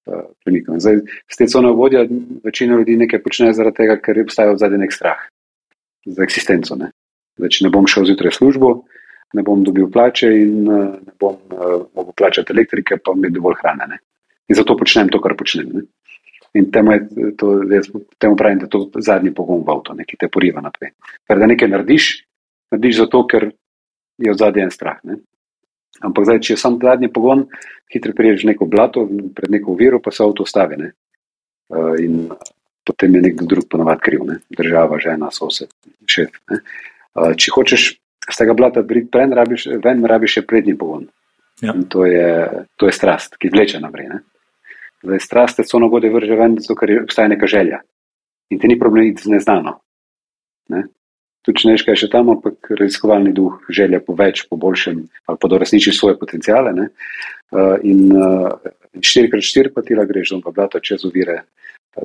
uh, premikam. Zdaj, s te cone vodja, večina ljudi nekaj počne zaradi tega, ker je obstajal zadnji nek strah za eksistenco. Ne? Zdaj, če ne bom šel zjutraj v službo, ne bom dobil plače in uh, ne bom uh, mogel plačati elektrike, pa mi je dovolj hrane. Ne? In zato počnem to, kar počnem. Ne? In temu, je, to, jaz, temu pravim, da je to zadnji pogon v avto, ki te poriva naprej. Ker da nekaj narediš, narediš zato, ker je v zadnji en strah. Ne? Ampak zdaj, če je sam zadnji pogon, hitro priješ neko blato, pred neko uviro, pa se avto ustavi. Uh, in potem je nekdo drug ponovadi kriv, ne? država, žena, sosed, šef. Uh, če hočeš z tega blata priti ven, rabiš, ven, rabiš še prednji pogon. Ja. In to je, to je strast, ki vleče naprej. Ne? Zdaj, strast je so nagode vrže ven, zato ker obstaja neka želja. In ti ni problem iti z neznano. Ne? Tudi če neškaj še tam, ampak raziskovalni duh, želja po več, po boljšem, ali pa da resniči svoje potencijale. Uh, in uh, 4x4 pa ti la greš, pa blato čez uvire.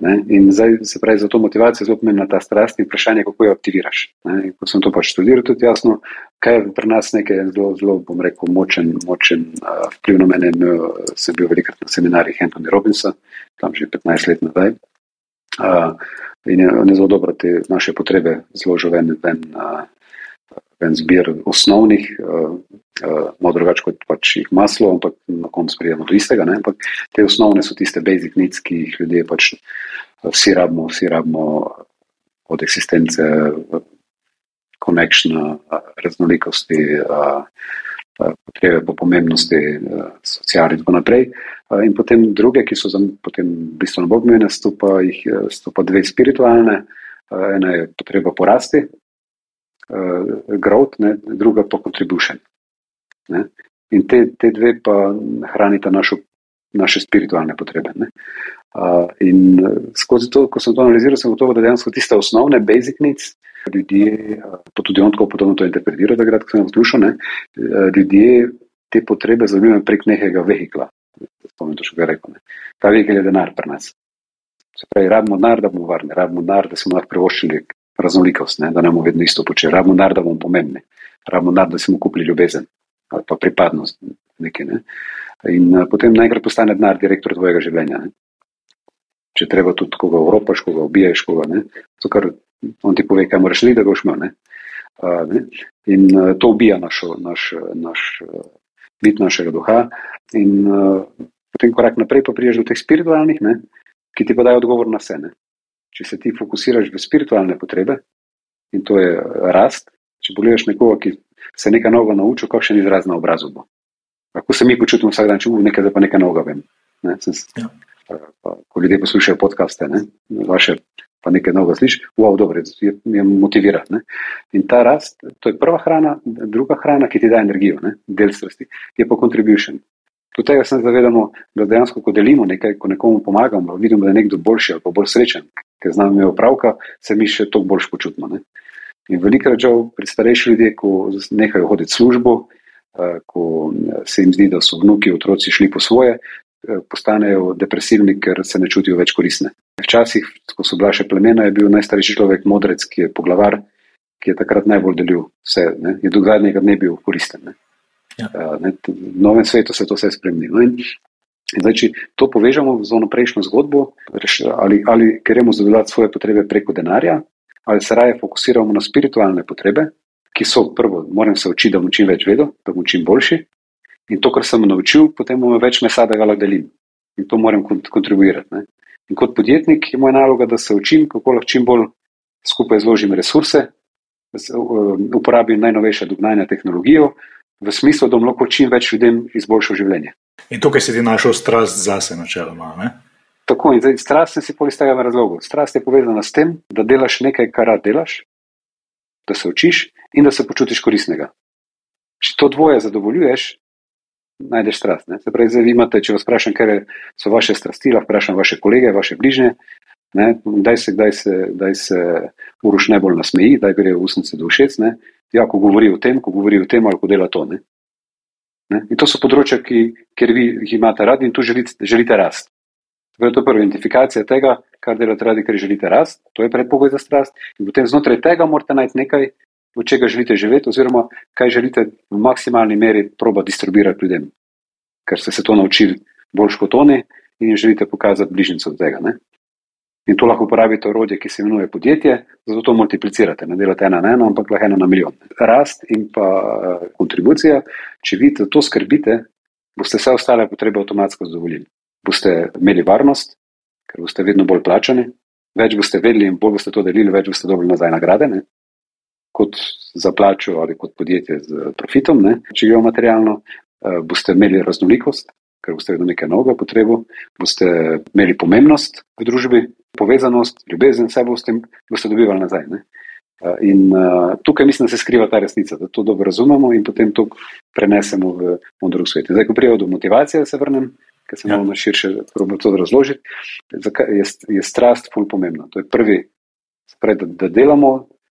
Ne? In zdaj se pravi, za to motivacijo zelo pomembna ta strast in vprašanje, kako jo aktiviraš. Ne? Ko sem to pač študiral, tudi jasno, kaj je pri nas nekaj zelo, zelo, bom rekel, močen, močen uh, vpliv na mene. Imel, sem bil velikrat na seminarjih Anthony Robinsa, tam že 15 let nazaj. Uh, in je, je zelo dobro te naše potrebe zložil ven, ven, ven zbir osnovnih, malo drugače kot pač jih maslo, ampak na koncu prijemo do istega. Ne? Ampak te osnovne so tiste basic needs, ki jih ljudje pač vsi rabimo, vsi rabimo od eksistence, konekšna raznolikosti. Potrebe po pomembnosti socialne, in tako naprej. In potem druge, ki so za me bistveno bolj pomembne, so pa, jih, so pa dve spiritualne. Ena je potreba porasti, growth, ne, druga pa contribution. Ne. In te, te dve pa hranita našo, naše spiritualne potrebe. Ne. In skozi to, ko sem to analiziral, sem gotovo, da dejansko tiste osnovne basic needs, ljudje, pa tudi on tako podobno to interpretira, da gre tako v dušo, ne, ljudje te potrebe zavijo prek nekega vehikla spomnim, to še kaj rekel. Ne. Ta vehikel je denar pri nas. Se pravi, rabimo denar, da bomo varni, rabimo denar, da smo lahko privoščili raznolikost, ne, da ne bomo vedno isto počeli, rabimo denar, da bomo pomembni, rabimo denar, da smo kupili ljubezen ali pa pripadnost nekaj. Ne. In uh, potem najkrat postane denar direktor tvojega življenja. Ne. Če treba tudi koga evropaš, koga ubiješ, koga ne. To, kar on ti pove, kaj moraš li, da boš imel. Uh, ne. In uh, to ubija našo, naš, naš uh, bit našega duha. In uh, potem korak naprej, pa priješ do teh spiritualnih, ne, ki ti pa dajo odgovor na vse. Ne. Če se ti fokusiraš v spiritualne potrebe in to je rast, če pogledaš nekoga, ki se je nekaj novega naučil, kakšen izraz na obrazu bo. Lahko se mi počutimo vsak dan, če bomo nekaj, da pa nekaj novega vem. Ne, sem, ja. Pa, ko ljudje poslušajo podcaste, ne, vaše pa nekaj novega slišiš, wow, dobro, je, je motivira. Ne. In ta rast, to je prva hrana, druga hrana, ki ti da energijo, ne, del strasti, je pa contribution. Tudi tega se zavedamo, da dejansko, ko delimo nekaj, ko nekomu pomagamo, vidimo, da je nekdo boljši ali pa bolj srečen, ker z nami je opravka, se mi še toliko bolj počutimo. Ne? In veliko žal pri starejših ljudeh, ko nehajo hoditi službo, eh, ko se jim zdi, da so vnuki, otroci šli po svoje, postanejo depresivni, ker se ne čutijo več koristne. Včasih, ko so bila še plemena, je bil najstarejši človek modrec, ki je poglavar, ki je takrat najbolj delil vse, ne? je do zadnjega dne bil koristen. Ne? Ja. Uh, ne, v novem svetu se to vse spremeni. No in, in zdaj, če to povežemo z ono prejšnjo zgodbo, ali, ali gremo zadovoljiti svoje potrebe preko denarja, ali se raje fokusiramo na spiritualne potrebe, ki so prvo, moram se učiti, da bom čim več vedel, da bom čim boljši. In to, kar sem naučil, potem bom več mesa, da ga lahko delim. In to moram kontribuirati. Ne. In kot podjetnik je moja naloga, da se učim, kako lahko čim bolj skupaj zložim resurse, uporabim najnovejša dognanja tehnologijo, v smislu, da bom lahko čim več ljudem izboljšal življenje. In tukaj si ti našel strast zase, načeloma. Ne? Tako in zdaj strast si pol iz tega razloga. Strast je povezana s tem, da delaš nekaj, kar rad delaš, da se učiš in da se počutiš koristnega. Če to dvoje zadovoljuješ, najdeš strast. Ne? Se pravi, zdaj imate, če vas vprašam, kaj so vaše strasti, lahko vprašam vaše kolege, vaše bližnje. Kdaj se, kdaj se, kdaj se uruš najbolj nasmeji, kdaj gre v usnice do všec, ja, ko govori o tem, ko govori o tem ali ko dela to. Ne? Ne? In to so področja, ki, kjer vi jih imate radi in tu želite, želite rast. To je prva identifikacija tega, kar delate radi, ker želite rast, to je predpogoj za strast. In potem znotraj tega morate najti nekaj, od čega želite živeti, oziroma kaj želite v maksimalni meri proba distribuirati ljudem. Ker ste se to naučili bolj kot oni in želite pokazati bližnjico od tega. Ne? In to lahko uporabite orodje, ki se imenuje podjetje, zato to multiplicirate, ne delate ena na eno, ampak lahko ena na milijon. Rast in pa uh, kontribucija, če vi to skrbite, boste vse ostale potrebe avtomatsko zadovoljili. Boste imeli varnost, ker boste vedno bolj plačani, več boste vedeli in bolj boste to delili, več boste dobili nazaj nagrade, ne? Kot za plačo ali kot podjetje z profitom, ne? če gre materialno, uh, boste imeli raznolikost, ker boste vedno nekaj novega potrebo, boste imeli pomembnost v družbi, povezanost, ljubezen, vse boste, boste dobivali nazaj. Ne? In uh, tukaj mislim, da se skriva ta resnica, da to dobro razumemo in potem to prenesemo v modro svet. Zdaj, ko prijav do motivacije, da se vrnem, ker se ja. malo širše probujem to razložiti, je, je strast ful pomembna. To je prvi, spravi, da, da delamo,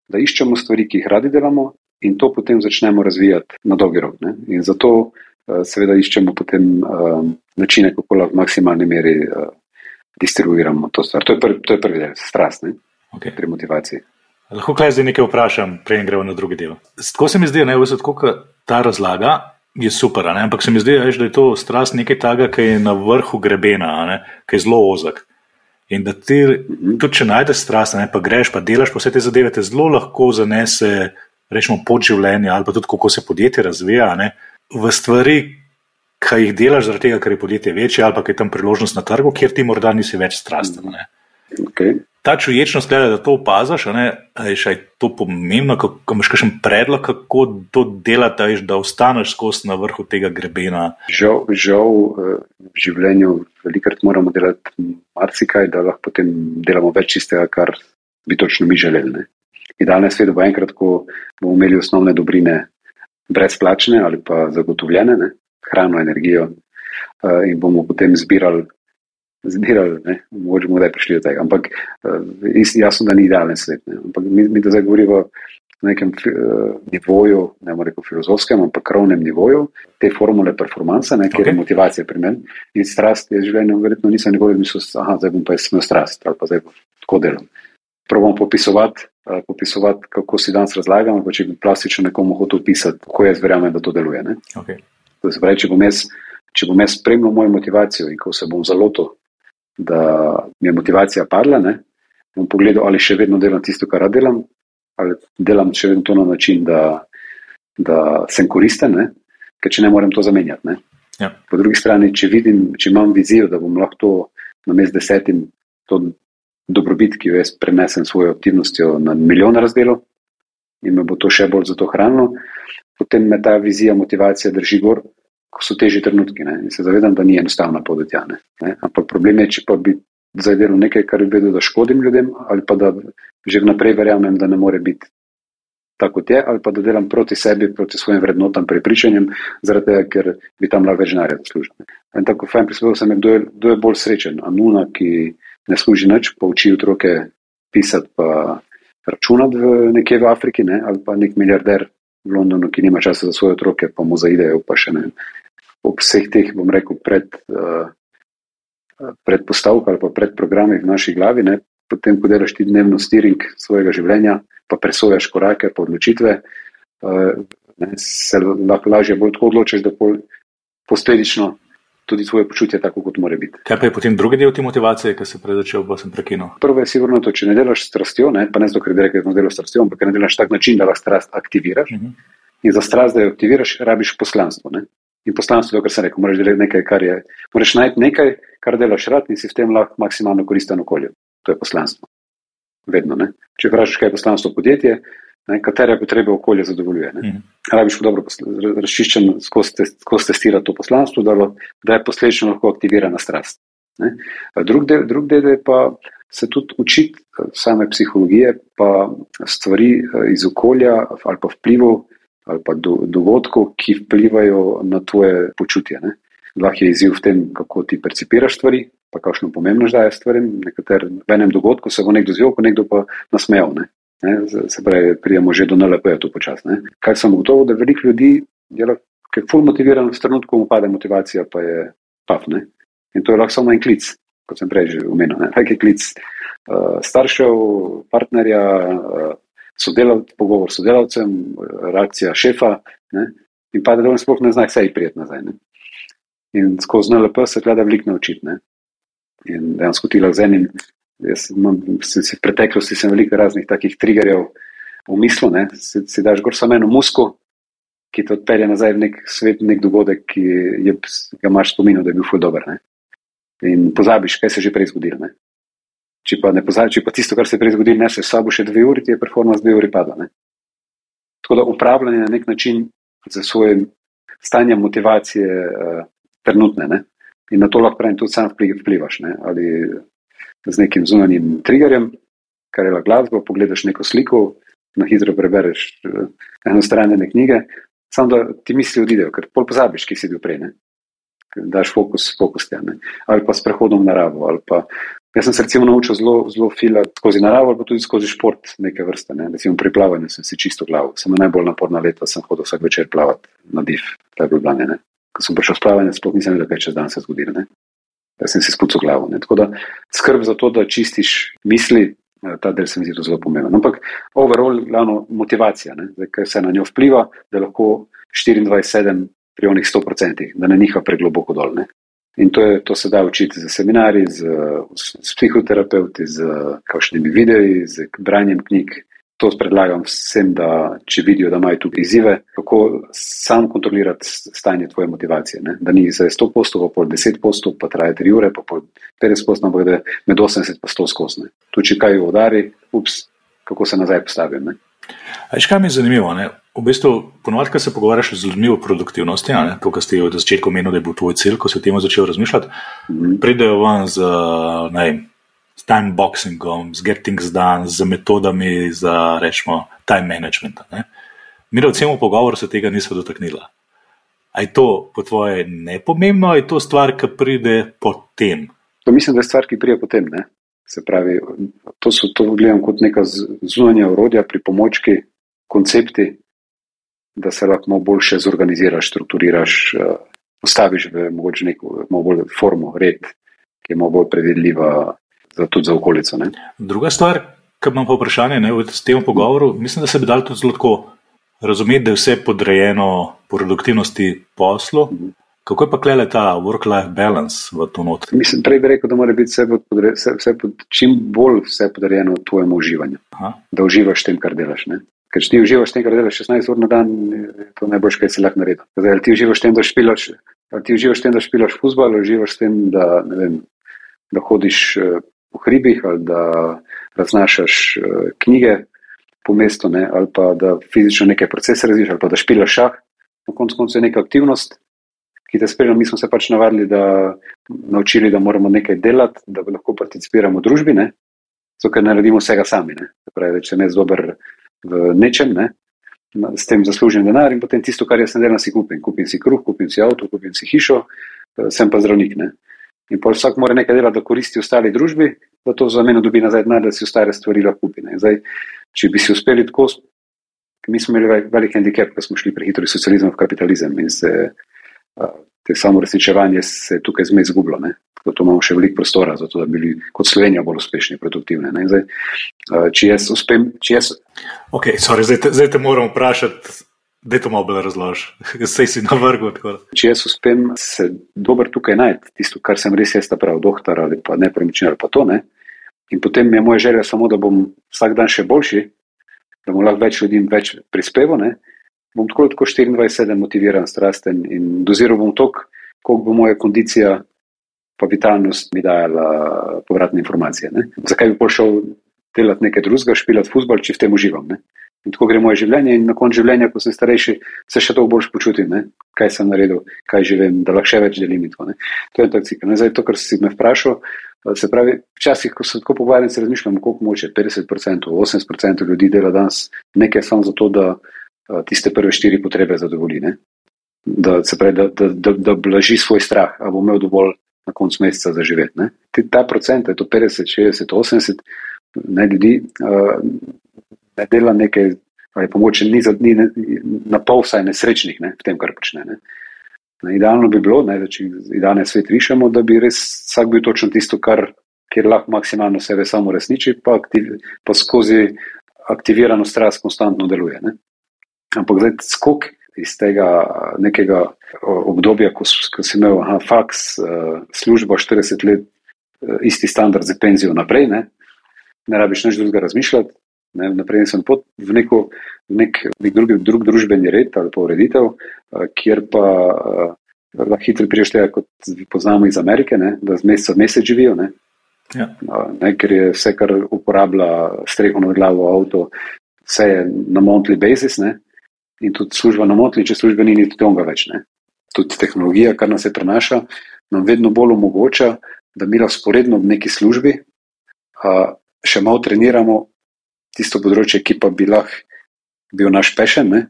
da iščemo stvari, ki jih radi delamo in to potem začnemo razvijati na dolgi rok. Ne? In zato uh, seveda iščemo potem uh, načine, kako lahko v maksimalni meri uh, distribuiramo to stvar. To je, prvi, to je prvi del, strast ne? okay. pri motivaciji. Lahko kaj zdaj nekaj vprašam, preden gremo na drugi del. Tako se mi zdi, da je ta razlaga je super, ne? ampak se mi zdi, da je to strast nekaj takega, ki je na vrhu grebena, ki je zelo ozak. In da ti, mhm. tudi če najdeš strast, ne, pa greš, pa delaš vse te zadeve, te zelo lahko zanese, rečemo, podživljenje ali pa tudi kako se podjetje razvija ne, v stvari, kaj jih delaš, zaradi tega, ker je podjetje večje ali pa je tam priložnost na trgu, kjer ti morda nisi več strasten. Okay. Ta čuječnost, gleda, da to opaziš, je še to pomembno, ko imaš kakšen predlog, kako to delati, da ostaneš skozi na vrhu tega grebena. Žal, žal eh, v življenju velikrat moramo delati marsikaj, da lahko potem delamo več tistega, kar bi točno mi želeli. Idealno je svet, bo enkrat, ko bomo imeli osnovne dobrine brezplačne ali pa zagotovljene, ne? hrano, energijo uh, in bomo potem zbirali, zbirali ne, mogoče bomo kdaj prišli do tega. Ampak uh, jasno, da ni idealen svet. Ne. Ampak mi, mi da zdaj govorimo na nekem uh, nivoju, ne morem reči filozofskem, ampak krovnem nivoju te formule performansa, ne, kjer okay. je motivacija pri meni in strast je življenje, verjetno nisem nikoli mislil, aha, zdaj bom pa jaz imel strast ali pa zdaj bom tako delal. Probam popisovati, uh, popisovati, kako si danes razlagam, pa če bi plastično nekomu hotel opisati, kako jaz verjamem, da to deluje. Okay. To se pravi, če bom jaz, če bom jaz spremljal mojo motivacijo in ko se bom zalotil, da mi je motivacija padla, ne, bom pogledal, ali še vedno delam tisto, kar delam, ali delam še vedno to na način, da, da sem koristen, ne, ker če ne morem to zamenjati. Ne. Ja. Po drugi strani, če vidim, če imam vizijo, da bom lahko na mest desetim to dobrobit, ki jo jaz prenesem svojo aktivnostjo na milijon razdelov in me bo to še bolj za to hranilo, potem me ta vizija, motivacija drži gor, ko so teži trenutki. Ne? In se zavedam, da ni enostavna pot do tja. Ampak problem je, če pa bi zdaj delal nekaj, kar bi vedel, da škodim ljudem, ali pa da že vnaprej verjamem, da ne more biti tako, kot je, ali pa da delam proti sebi, proti svojim vrednotam, prepričanjem, zaradi tega, ker bi tam lahko več denarja zaslužil. In tako fajn prispevek sem, kdo je, kdo je bolj srečen. Anuna, ki ne služi nič, pa uči otroke pisati, pa računati v nekje v Afriki, ne? ali pa nek milijarder v Londonu, ki nima časa za svoje otroke, pa mu zaidejo, pa še ne. Ob vseh teh, bom rekel, pred, uh, predpostavkah ali pa predprogramih v naši glavi, ne, potem, ko delaš ti dnevno steering svojega življenja, pa presojaš korake, pa odločitve, uh, ne, se lahko lažje bolj tako odločiš, da pol, posledično tudi svoje počutje tako, kot mora biti. Kaj pa je potem drugi del te motivacije, ki se prej začel, pa sem prekinil? Prvo je sigurno to, če ne delaš strastjo, ne, pa ne zato, ker bi rekel, da ne delaš strastjo, ampak ne delaš tak način, da lahko strast aktiviraš. Uh mhm. -huh. In za strast, da jo aktiviraš, rabiš poslanstvo. Ne. In poslanstvo je to, kar sem rekel, moraš delati nekaj, kar je. Moraš najti nekaj, kar delaš rad in si v tem lahko maksimalno koristen okolju. To je poslanstvo. Vedno. Ne. Če vprašaš, kaj je poslanstvo podjetje, ne, katere potrebe okolje zadovoljuje. Mm. Rabiš dobro razčiščen, skozi testirati to poslanstvo, da, da je posledično lahko aktivirana strast. Drug del, drug del je pa se tudi učiti same psihologije, pa stvari iz okolja ali pa vplivov ali pa do, dogodkov, ki vplivajo na tvoje počutje. Ne. Lahko je izziv v tem, kako ti percipiraš stvari, pa kakšno pomembnost daje stvarem. Nekater, v enem dogodku se bo nekdo zvel, pa nekdo pa nasmejal. Ne. Ne, se pravi, prijemo že do NLP-ja tu počasno. Kaj sem ugotovil, da veliko ljudi je lahko ful motiviran, v trenutku mu pade motivacija, pa je paf. Ne? In to je lahko samo en klic, kot sem prej že omenil. Tak je klic uh, staršev, partnerja, uh, sodelav, pogovor s sodelavcem, reakcija šefa ne? in pa da on sploh ne zna, kaj je prijetno nazaj. Ne? In skozi NLP se gleda veliko naučiti. In dejansko ti lahko z enim, jaz imam, sem si v preteklosti sem veliko raznih takih triggerjev v mislu, ne, si, si daš gor samo eno musko, ki te odpelje nazaj v nek svet, nek dogodek, ki je, ga imaš spominjal, da je bil ful dober. Ne. In pozabiš, kaj se je že prej zgodilo. Ne. Če pa ne pozabiš, če pa tisto, kar se je prej zgodilo, nese s sabo še dve uri, ti je performance dve uri pada. Ne. Tako da upravljanje na nek način za svoje stanje motivacije uh, trenutne. Ne. In na to lahko pravim, tudi sam vplivaš. Ne. Ali z nekim zunanjim triggerjem, kar je la glasba, pogledaš neko sliko, na hitro prebereš eno stran ene knjige, samo da ti misli odidejo, ker pol pozabiš, ki si bil prej. Ne. Daš fokus, fokus tam, ali pa s prehodom v naravo, ali pa Jaz sem se recimo naučil zelo, zelo filati skozi naravo, pa tudi skozi šport neke vrste. Ne. Recimo pri plavanju sem si čisto glavo. Sem najbolj naporna leta, sem hodil vsak večer plavati na div, ta je bil blanje. Ne. Ko sem prišel s plavanjem, sploh nisem vedel, kaj čez dan se zgodi. Jaz sem si spucal glavo. Ne. Tako da skrb za to, da čistiš misli, eh, ta del se mi zdi zelo pomemben. Ampak overall, glavno motivacija, Zdaj, kaj se na njo vpliva, da lahko 24-7 pri onih 100%, da ne niha pregloboko dol. Ne. In to, je, to se da učiti z seminarji, z, z psihoterapeuti, z kakšnimi videi, z branjem knjig. To predlagam vsem, da če vidijo, da imajo tukaj izzive, kako sam kontrolirati stanje tvoje motivacije. Ne? Da ni za 100 postov, pa pol 10 postov, pa traje 3 ure, pa pol 50 postov, ampak da je med 80 in 100 skosne. Tu, če kaj udari, ups, kako se nazaj postavim. Aj, kaj mi je zanimivo? Ne? V bistvu, ponovadi, ko se pogovarjaš z ljudmi o produktivnosti, ne, to, kar ste od začetka omenili, da je bil tvoj cilj, ko si o tem začel razmišljati, mm -hmm. pridejo ven z, z time boxingom, z getting done, z metodami za rečemo time management. Ne. Mi, da v pogovoru se tega niso dotaknili. Je to po tvoje nepomembno, ali je to stvar, ki pride potem? To mislim, da je stvar, ki pride potem. Ne. Se pravi, to, so, to gledam kot neka zunanja urodja, pripomočki, koncepti, da se lahko boljše zorganiziraš, strukturiraš, eh, postaviš v mogoče neko malo bolj formo, red, ki je malo bolj predvidljiva za, tudi za okolico. Ne. Druga stvar, ki imam pa vprašanje ne, v tem pogovoru, mislim, da se bi dal tudi zelo tako razumeti, da je vse podrejeno produktivnosti poslu. Mhm. Kako je pa klele ta work-life balance v to not? Mislim, prej bi rekel, da mora biti vse, podre, vse, vse pod, čim bolj vse podrejeno tvojemu uživanju. Aha. Da uživaš tem, kar delaš. Ne? Ker če ti uživaš tem, kar delaš 16 ur na dan, to najboljš, kaj se lahko naredi. Zdaj, ali ti uživaš tem, da špilaš, ali ti uživaš tem, da špilaš futbol, ali uživaš tem, da, vem, da hodiš eh, po hribih, ali da raznašaš eh, knjige po mestu, ne? ali pa da fizično neke procese razvijaš, ali pa da špilaš šah. Na koncu konca je neka aktivnost, ki te spremlja. Mi smo se pač navadili, da naučili, da moramo nekaj delati, da lahko participiramo v družbi, zato ker ne naredimo vsega sami. Ne? Pravi, če ne z dober v nečem, ne, s tem zaslužim denar in potem tisto, kar jaz ne delam, si kupim. Kupim si kruh, kupim si avto, kupim si hišo, eh, sem pa zdravnik. Ne. In pa vsak mora nekaj delati, da koristi ostali družbi, da to za meno dobi nazaj denar, da si ostale stvari lahko kupi. Zdaj, če bi si uspeli tako, mi smo imeli velik handicap, ker smo šli prehitro iz socializma v kapitalizem in se te samo resničevanje se je tukaj zmej izgubilo. Da imamo še veliko prostora za to, da bi bili kot Slovenija bolj uspešni in produktivni. Zdaj, če jaz uspem. Če jaz... Okay, sorry, zdaj, te, zdaj te moram vprašati, da je to malo bolj razloženo. Sej si na vrhu. Če jaz uspem se dober tukaj najti, tisto, kar sem res jaz, pravi doktor ali pa nepremični ali pa to. Ne? In potem je moja želja samo, da bom vsak dan še boljši, da bom lahko več ljudi več prispeval. Bom tako, tako 24-7 motiviran, strasten in doziral bom to, koliko bo moja kondicija pa vitalnost mi dajala povratne informacije. Ne? Zakaj bi prišel delati nekaj drugega, špilati futbol, če v tem uživam? Ne? In tako gre moje življenje, in na koncu življenja, ko sem starejši, se še toliko bolj počutim, ne? kaj sem naredil, kaj živim, da lahko še več delim. To, to je tak cikl. Zdaj, to, kar si me vprašal, se pravi, včasih, ko se tako pogovarjam, se razmišljam, koliko moče 50%, 80% ljudi dela danes nekaj samo zato, da tiste prve štiri potrebe zadovolji. Ne? Da se pravi, da, da, da, da blaži svoj strah, ali bo imel dovolj na koncu meseca zaživeti. Ne? Ta procent, je to 50, 60, 80, ne ljudi, uh, ne dela nekaj, ali pa moče ni, ni ne, na pol vsaj nesrečnih ne, v tem, kar počne. Ne? Ne, idealno bi bilo, ne, da če idealne svet rišemo, da bi res vsak bil točno tisto, kar, kjer lahko maksimalno sebe samo resniči, pa, aktiv, pa skozi aktivirano strast konstantno deluje. Ne? Ampak zdaj skok iz tega nekega obdobja, ko, ko si imel aha, faks, uh, službo 40 let, isti standard za penzijo naprej, ne, ne rabiš nič drugega razmišljati. Ne, naprej sem pot v, neko, v nek, nek drugi, drug družbeni red ali pa ureditev, kjer pa lahko hitro priješ tega, kot poznamo iz Amerike, ne, da z meseca v mesec živijo. Ne. Ja. Ne, ker je vse, kar uporablja streho na glavo, avto, vse je na monthly basis. Ne. In tudi služba na monthly, če služba ni, ni tudi onga več. Ne. Tudi tehnologija, kar nas je prenaša, nam vedno bolj omogoča, da mi lahko sporedno v neki službi a, še malo treniramo tisto področje, ki pa bi lahko bil naš pešen, ne?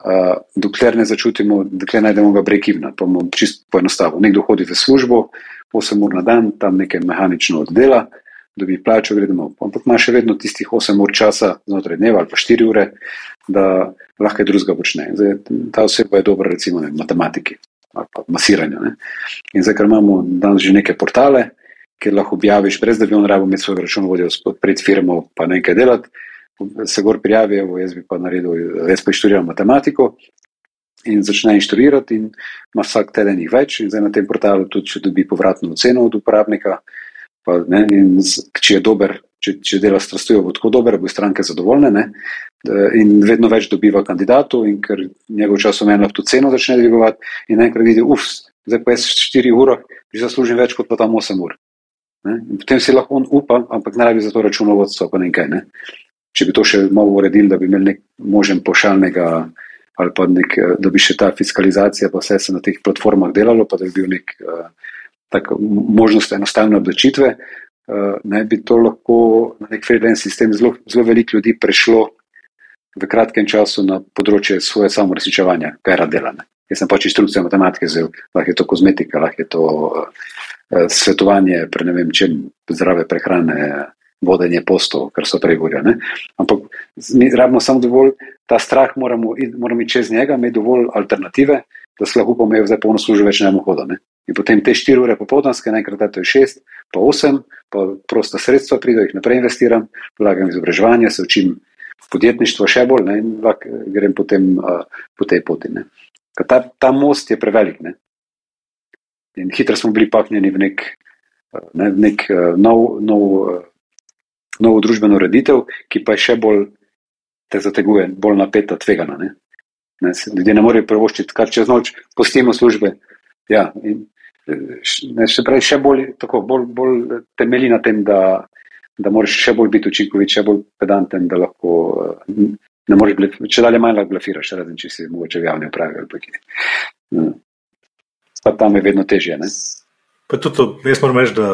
a, dokler ne začutimo, dokler najdemo ga brekivna. Pa bomo čisto poenostavili. Nekdo hodi v službo, 8 ur na dan, tam nekaj mehanično oddela, dobi plačo, gre domov. Ampak ima še vedno tistih 8 ur časa znotraj dneva ali pa 4 ure, da lahko drugega počne. Zdaj, ta oseba je dobra, recimo, v matematiki ali pa masiranju. Ne? In zdaj, ker imamo danes že neke portale, kjer lahko objaviš, brez da bi on rabo imeti svoj računovodjo pred firmo, pa nekaj delati, se gor prijavi, evo, jaz bi pa naredil, jaz pa inšturiram matematiko. In začne inšturirati, in ima vsak teden jih več, in zdaj na tem portalu tudi, če dobi povratno oceno od uporabnika. Pa, ne, če je dober, če, če dela strastjo, bo tako dober, bo stranke zadovoljne. Ne, in vedno več dobiva kandidatov, in ker njegov čas omenja, tudi ceno začne dvigovati, in enkrat vidi, uf, zdaj pa jaz 4 ure, že zaslužim več kot pa tam 8 ur. Potem si lahko on upa, ampak ne rabi za to računovodstvo, pa nekaj. Ne? Če bi to še malo uredili, da bi imeli nek možen pošaljnega, ali pa nek, da bi še ta fiskalizacija, pa vse se na teh platformah delalo, pa da bi bil nek uh, tak možnost enostavne odločitve, uh, ne bi to lahko na nek freelance sistem zelo, zelo veliko ljudi prešlo v kratkem času na področje svoje samoresničevanja, kaj rad delane. Jaz sem pač instrukcija matematike, zdaj lahko je to kozmetika, lahko je to uh, svetovanje, pre ne vem, čem zdrave prehrane, vodenje postov, kar so prej govorili. Ampak mi rabimo samo dovolj, ta strah moramo, moramo iti čez njega, imeti dovolj alternative, da se lahko pomejo zdaj polno službo več ne bomo hodili. In potem te štiri ure popoldanske, enkrat to je šest, pa osem, pa prosta sredstva pridejo, jih naprej investiram, vlagam izobraževanje, se učim podjetništvo še bolj ne, in lahko grem potem uh, po tej poti. Ta, ta most je prevelik. Ne. In hitro smo bili pahnjeni v nek, ne, v nek uh, nov, nov, uh, novo družbeno ureditev, ki pa je še bolj te zateguje, bolj napeta, tvegana. Ne. Ne, ljudje ne morejo prvoščiti, kar čez noč postimo službe. Ja, in, ne, še, pravi, še bolj, tako, bolj, bolj temelji na tem, da, da moraš še bolj biti učinkovit, še bolj pedanten, da lahko ne moreš, blef, če dalje manj lahko blefiraš, razen če si mogoče v javni upravi ali pa. Ja. Pa tam je vedno težje. Tudi, jaz moram reči, da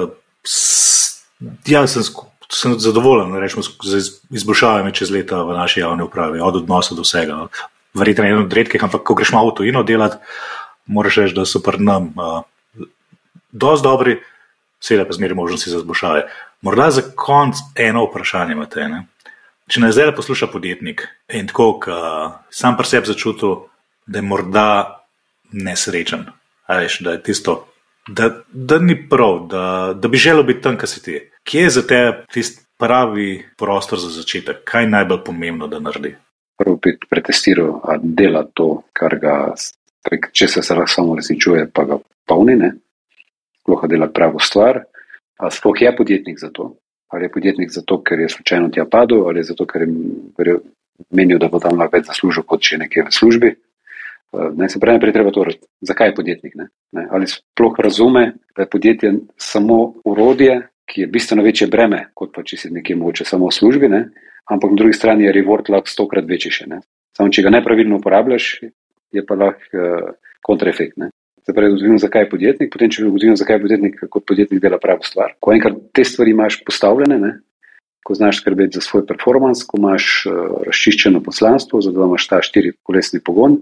ja, sem, sem zadovoljen rečemo, z izboljšavami čez leta v naši javni upravi, od odnosa do vsega. Verjetno je eno od redkih, ampak ko greš malo v tujino delati, moraš reči, da so pri nam uh, dosti dobri, seveda pa zmeri možnosti za izboljšave. Morda za konc eno vprašanje imate. Ne? Če nas zdaj posluša podjetnik in tako, sam pri sebi začutil, da je morda nesrečen, veš, da je tisto, da, da ni prav, da, da bi želel biti tam, kjer si ti. Kje je za te tisti pravi prostor za začetek? Kaj je najbolj pomembno, da naredi? Prvo bi pretestiral, da dela to, kar ga, če se lahko samo resničuje, pa ga polni, lahko dela pravo stvar. Sploh je podjetnik za to. Ali je podjetnik zato, ker je slučajno tja padel, ali je zato, ker je menil, da bo tam lahko več zaslužil kot če nekje v službi. Ne, se pravi, najprej treba to reči, zakaj je podjetnik. Ne? Ne, ali sploh razume, da je podjetje samo urodje, ki je bistveno večje breme, kot pa če si nekje mogoče samo v službi, ne? ampak na drugi strani je reward lahko stokrat večji še. Ne? Samo če ga nepravilno uporabljaš, je pa lahko uh, kontraefekt. Se pravi, ugotovimo, zakaj je podjetnik, potem če ugotovimo, zakaj je podjetnik, kot podjetnik dela pravo stvar. Ko enkrat te stvari imaš postavljene, ne? ko znaš skrbeti za svoj performance, ko imaš uh, razčiščeno poslanstvo, zato imaš ta štiri kolesni pogon,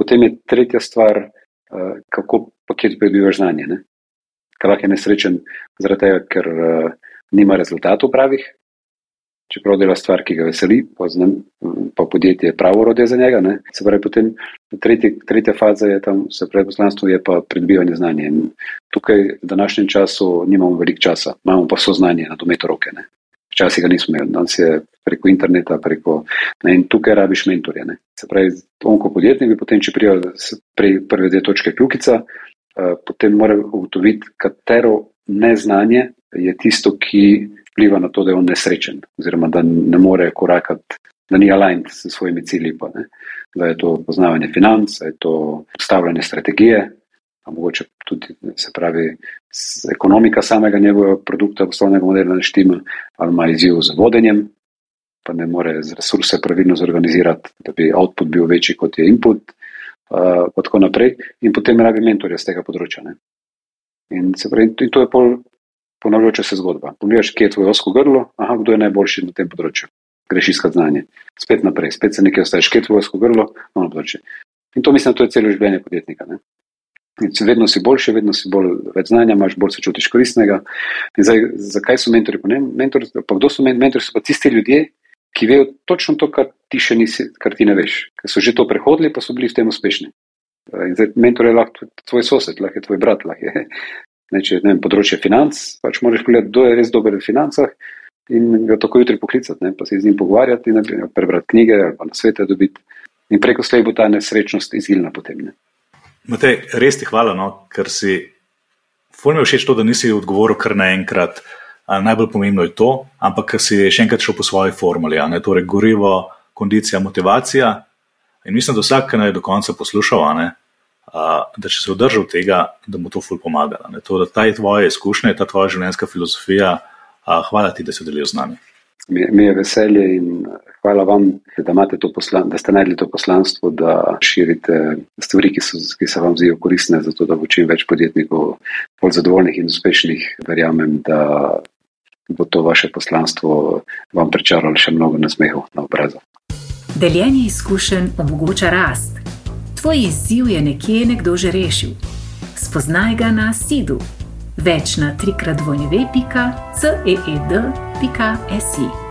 Potem je tretja stvar, uh, kako paket pridobivaš znanje. Ne? Kaj lahko je nesrečen zaradi tega, ker uh, nima rezultatov pravih, čeprav dela stvar, ki ga veseli, pa, znam, pa podjetje je pravo orodje za njega. Ne? Se pravi, potem tretji, tretja faza je tam, se pravi, poslanstvo je pa pridobivanje znanja. In tukaj v današnjem času nimamo veliko časa, imamo pa so znanje na dometu roke. Ne? Včasih ga nismo imeli, danes je preko interneta, preko, ne, in tukaj rabiš mentorje. Ne. Se pravi, on kot podjetnik, potem, če prijavi prve dve točke kljukica, uh, potem mora ugotoviti, katero neznanje je tisto, ki vpliva na to, da je on nesrečen, oziroma da ne more korakati, da ni aligned s svojimi cilji. Pa, da je to poznavanje financ, da je to postavljanje strategije, a mogoče tudi se pravi ekonomika samega njegovega produkta, poslovnega modela ne štima, ali ima izziv z vodenjem, pa ne more z resurse pravilno zorganizirati, da bi output bil večji kot je input. Uh, pa tako naprej, in potem rabi mentorja z tega področja. Ne? In, pravi, in to je pol ponavljajoča se zgodba. Pogledaš, kje je tvoje osko grlo, aha, kdo je najboljši na tem področju. Greš iskat znanje. Spet naprej, spet se nekaj ostaješ, kje je tvoje osko grlo, na področju. In to mislim, da to je celo življenje podjetnika. Ne? Vedno si boljši, vedno si bolj več znanja, imaš bolj se čutiš koristnega. Zdaj, zakaj so mentori? Mentor, pa kdo so mentori? So pa tisti ljudje, ki vejo točno to, kar ti še nisi, kar ti ne veš. Ker so že to prehodili, pa so bili v tem uspešni. In zdaj, mentor je lahko tvoj sosed, lahko je tvoj brat, lahko je Ne, če je področje financ, pač moraš pogledati, kdo je res dober v financah in ga tako jutri poklicati, ne, pa se z njim pogovarjati, ne, prebrati knjige ali pa na svete dobiti. In preko slej bo ta nesrečnost izgilna potem. Ne. Matej, res ti hvala, no, ker si. Fulj mi je všeč to, da nisi odgovoril kar naenkrat. Najbolj pomembno je to, ampak si še enkrat šel po svoji formuli. Torej, gorivo, kondicija, motivacija. In mislim, da vsak, ki naj do konca poslušal, da če se vdržal tega, da mu to ful pomaga. To, da ta je tvoja izkušnja, ta tvoja življenjska filozofija, hvala ti, da si delil z nami. Mi, mi je veselje in hvala vam, da, poslan, da ste najdli to poslanstvo, da širite stvari, ki, so, ki se vam zdijo koristne, zato da bo čim več podjetnikov bolj zadovoljnih in uspešnih. Verjamem, da bo to vaše poslanstvo vam prečaralo še mnogo nasmehov na obrazu. Deljenje izkušenj omogoča rast. Tvoj izziv je nekje nekdo že rešil. Spoznaj ga na Sidu. Več na trikrat vojneve.ceed.si.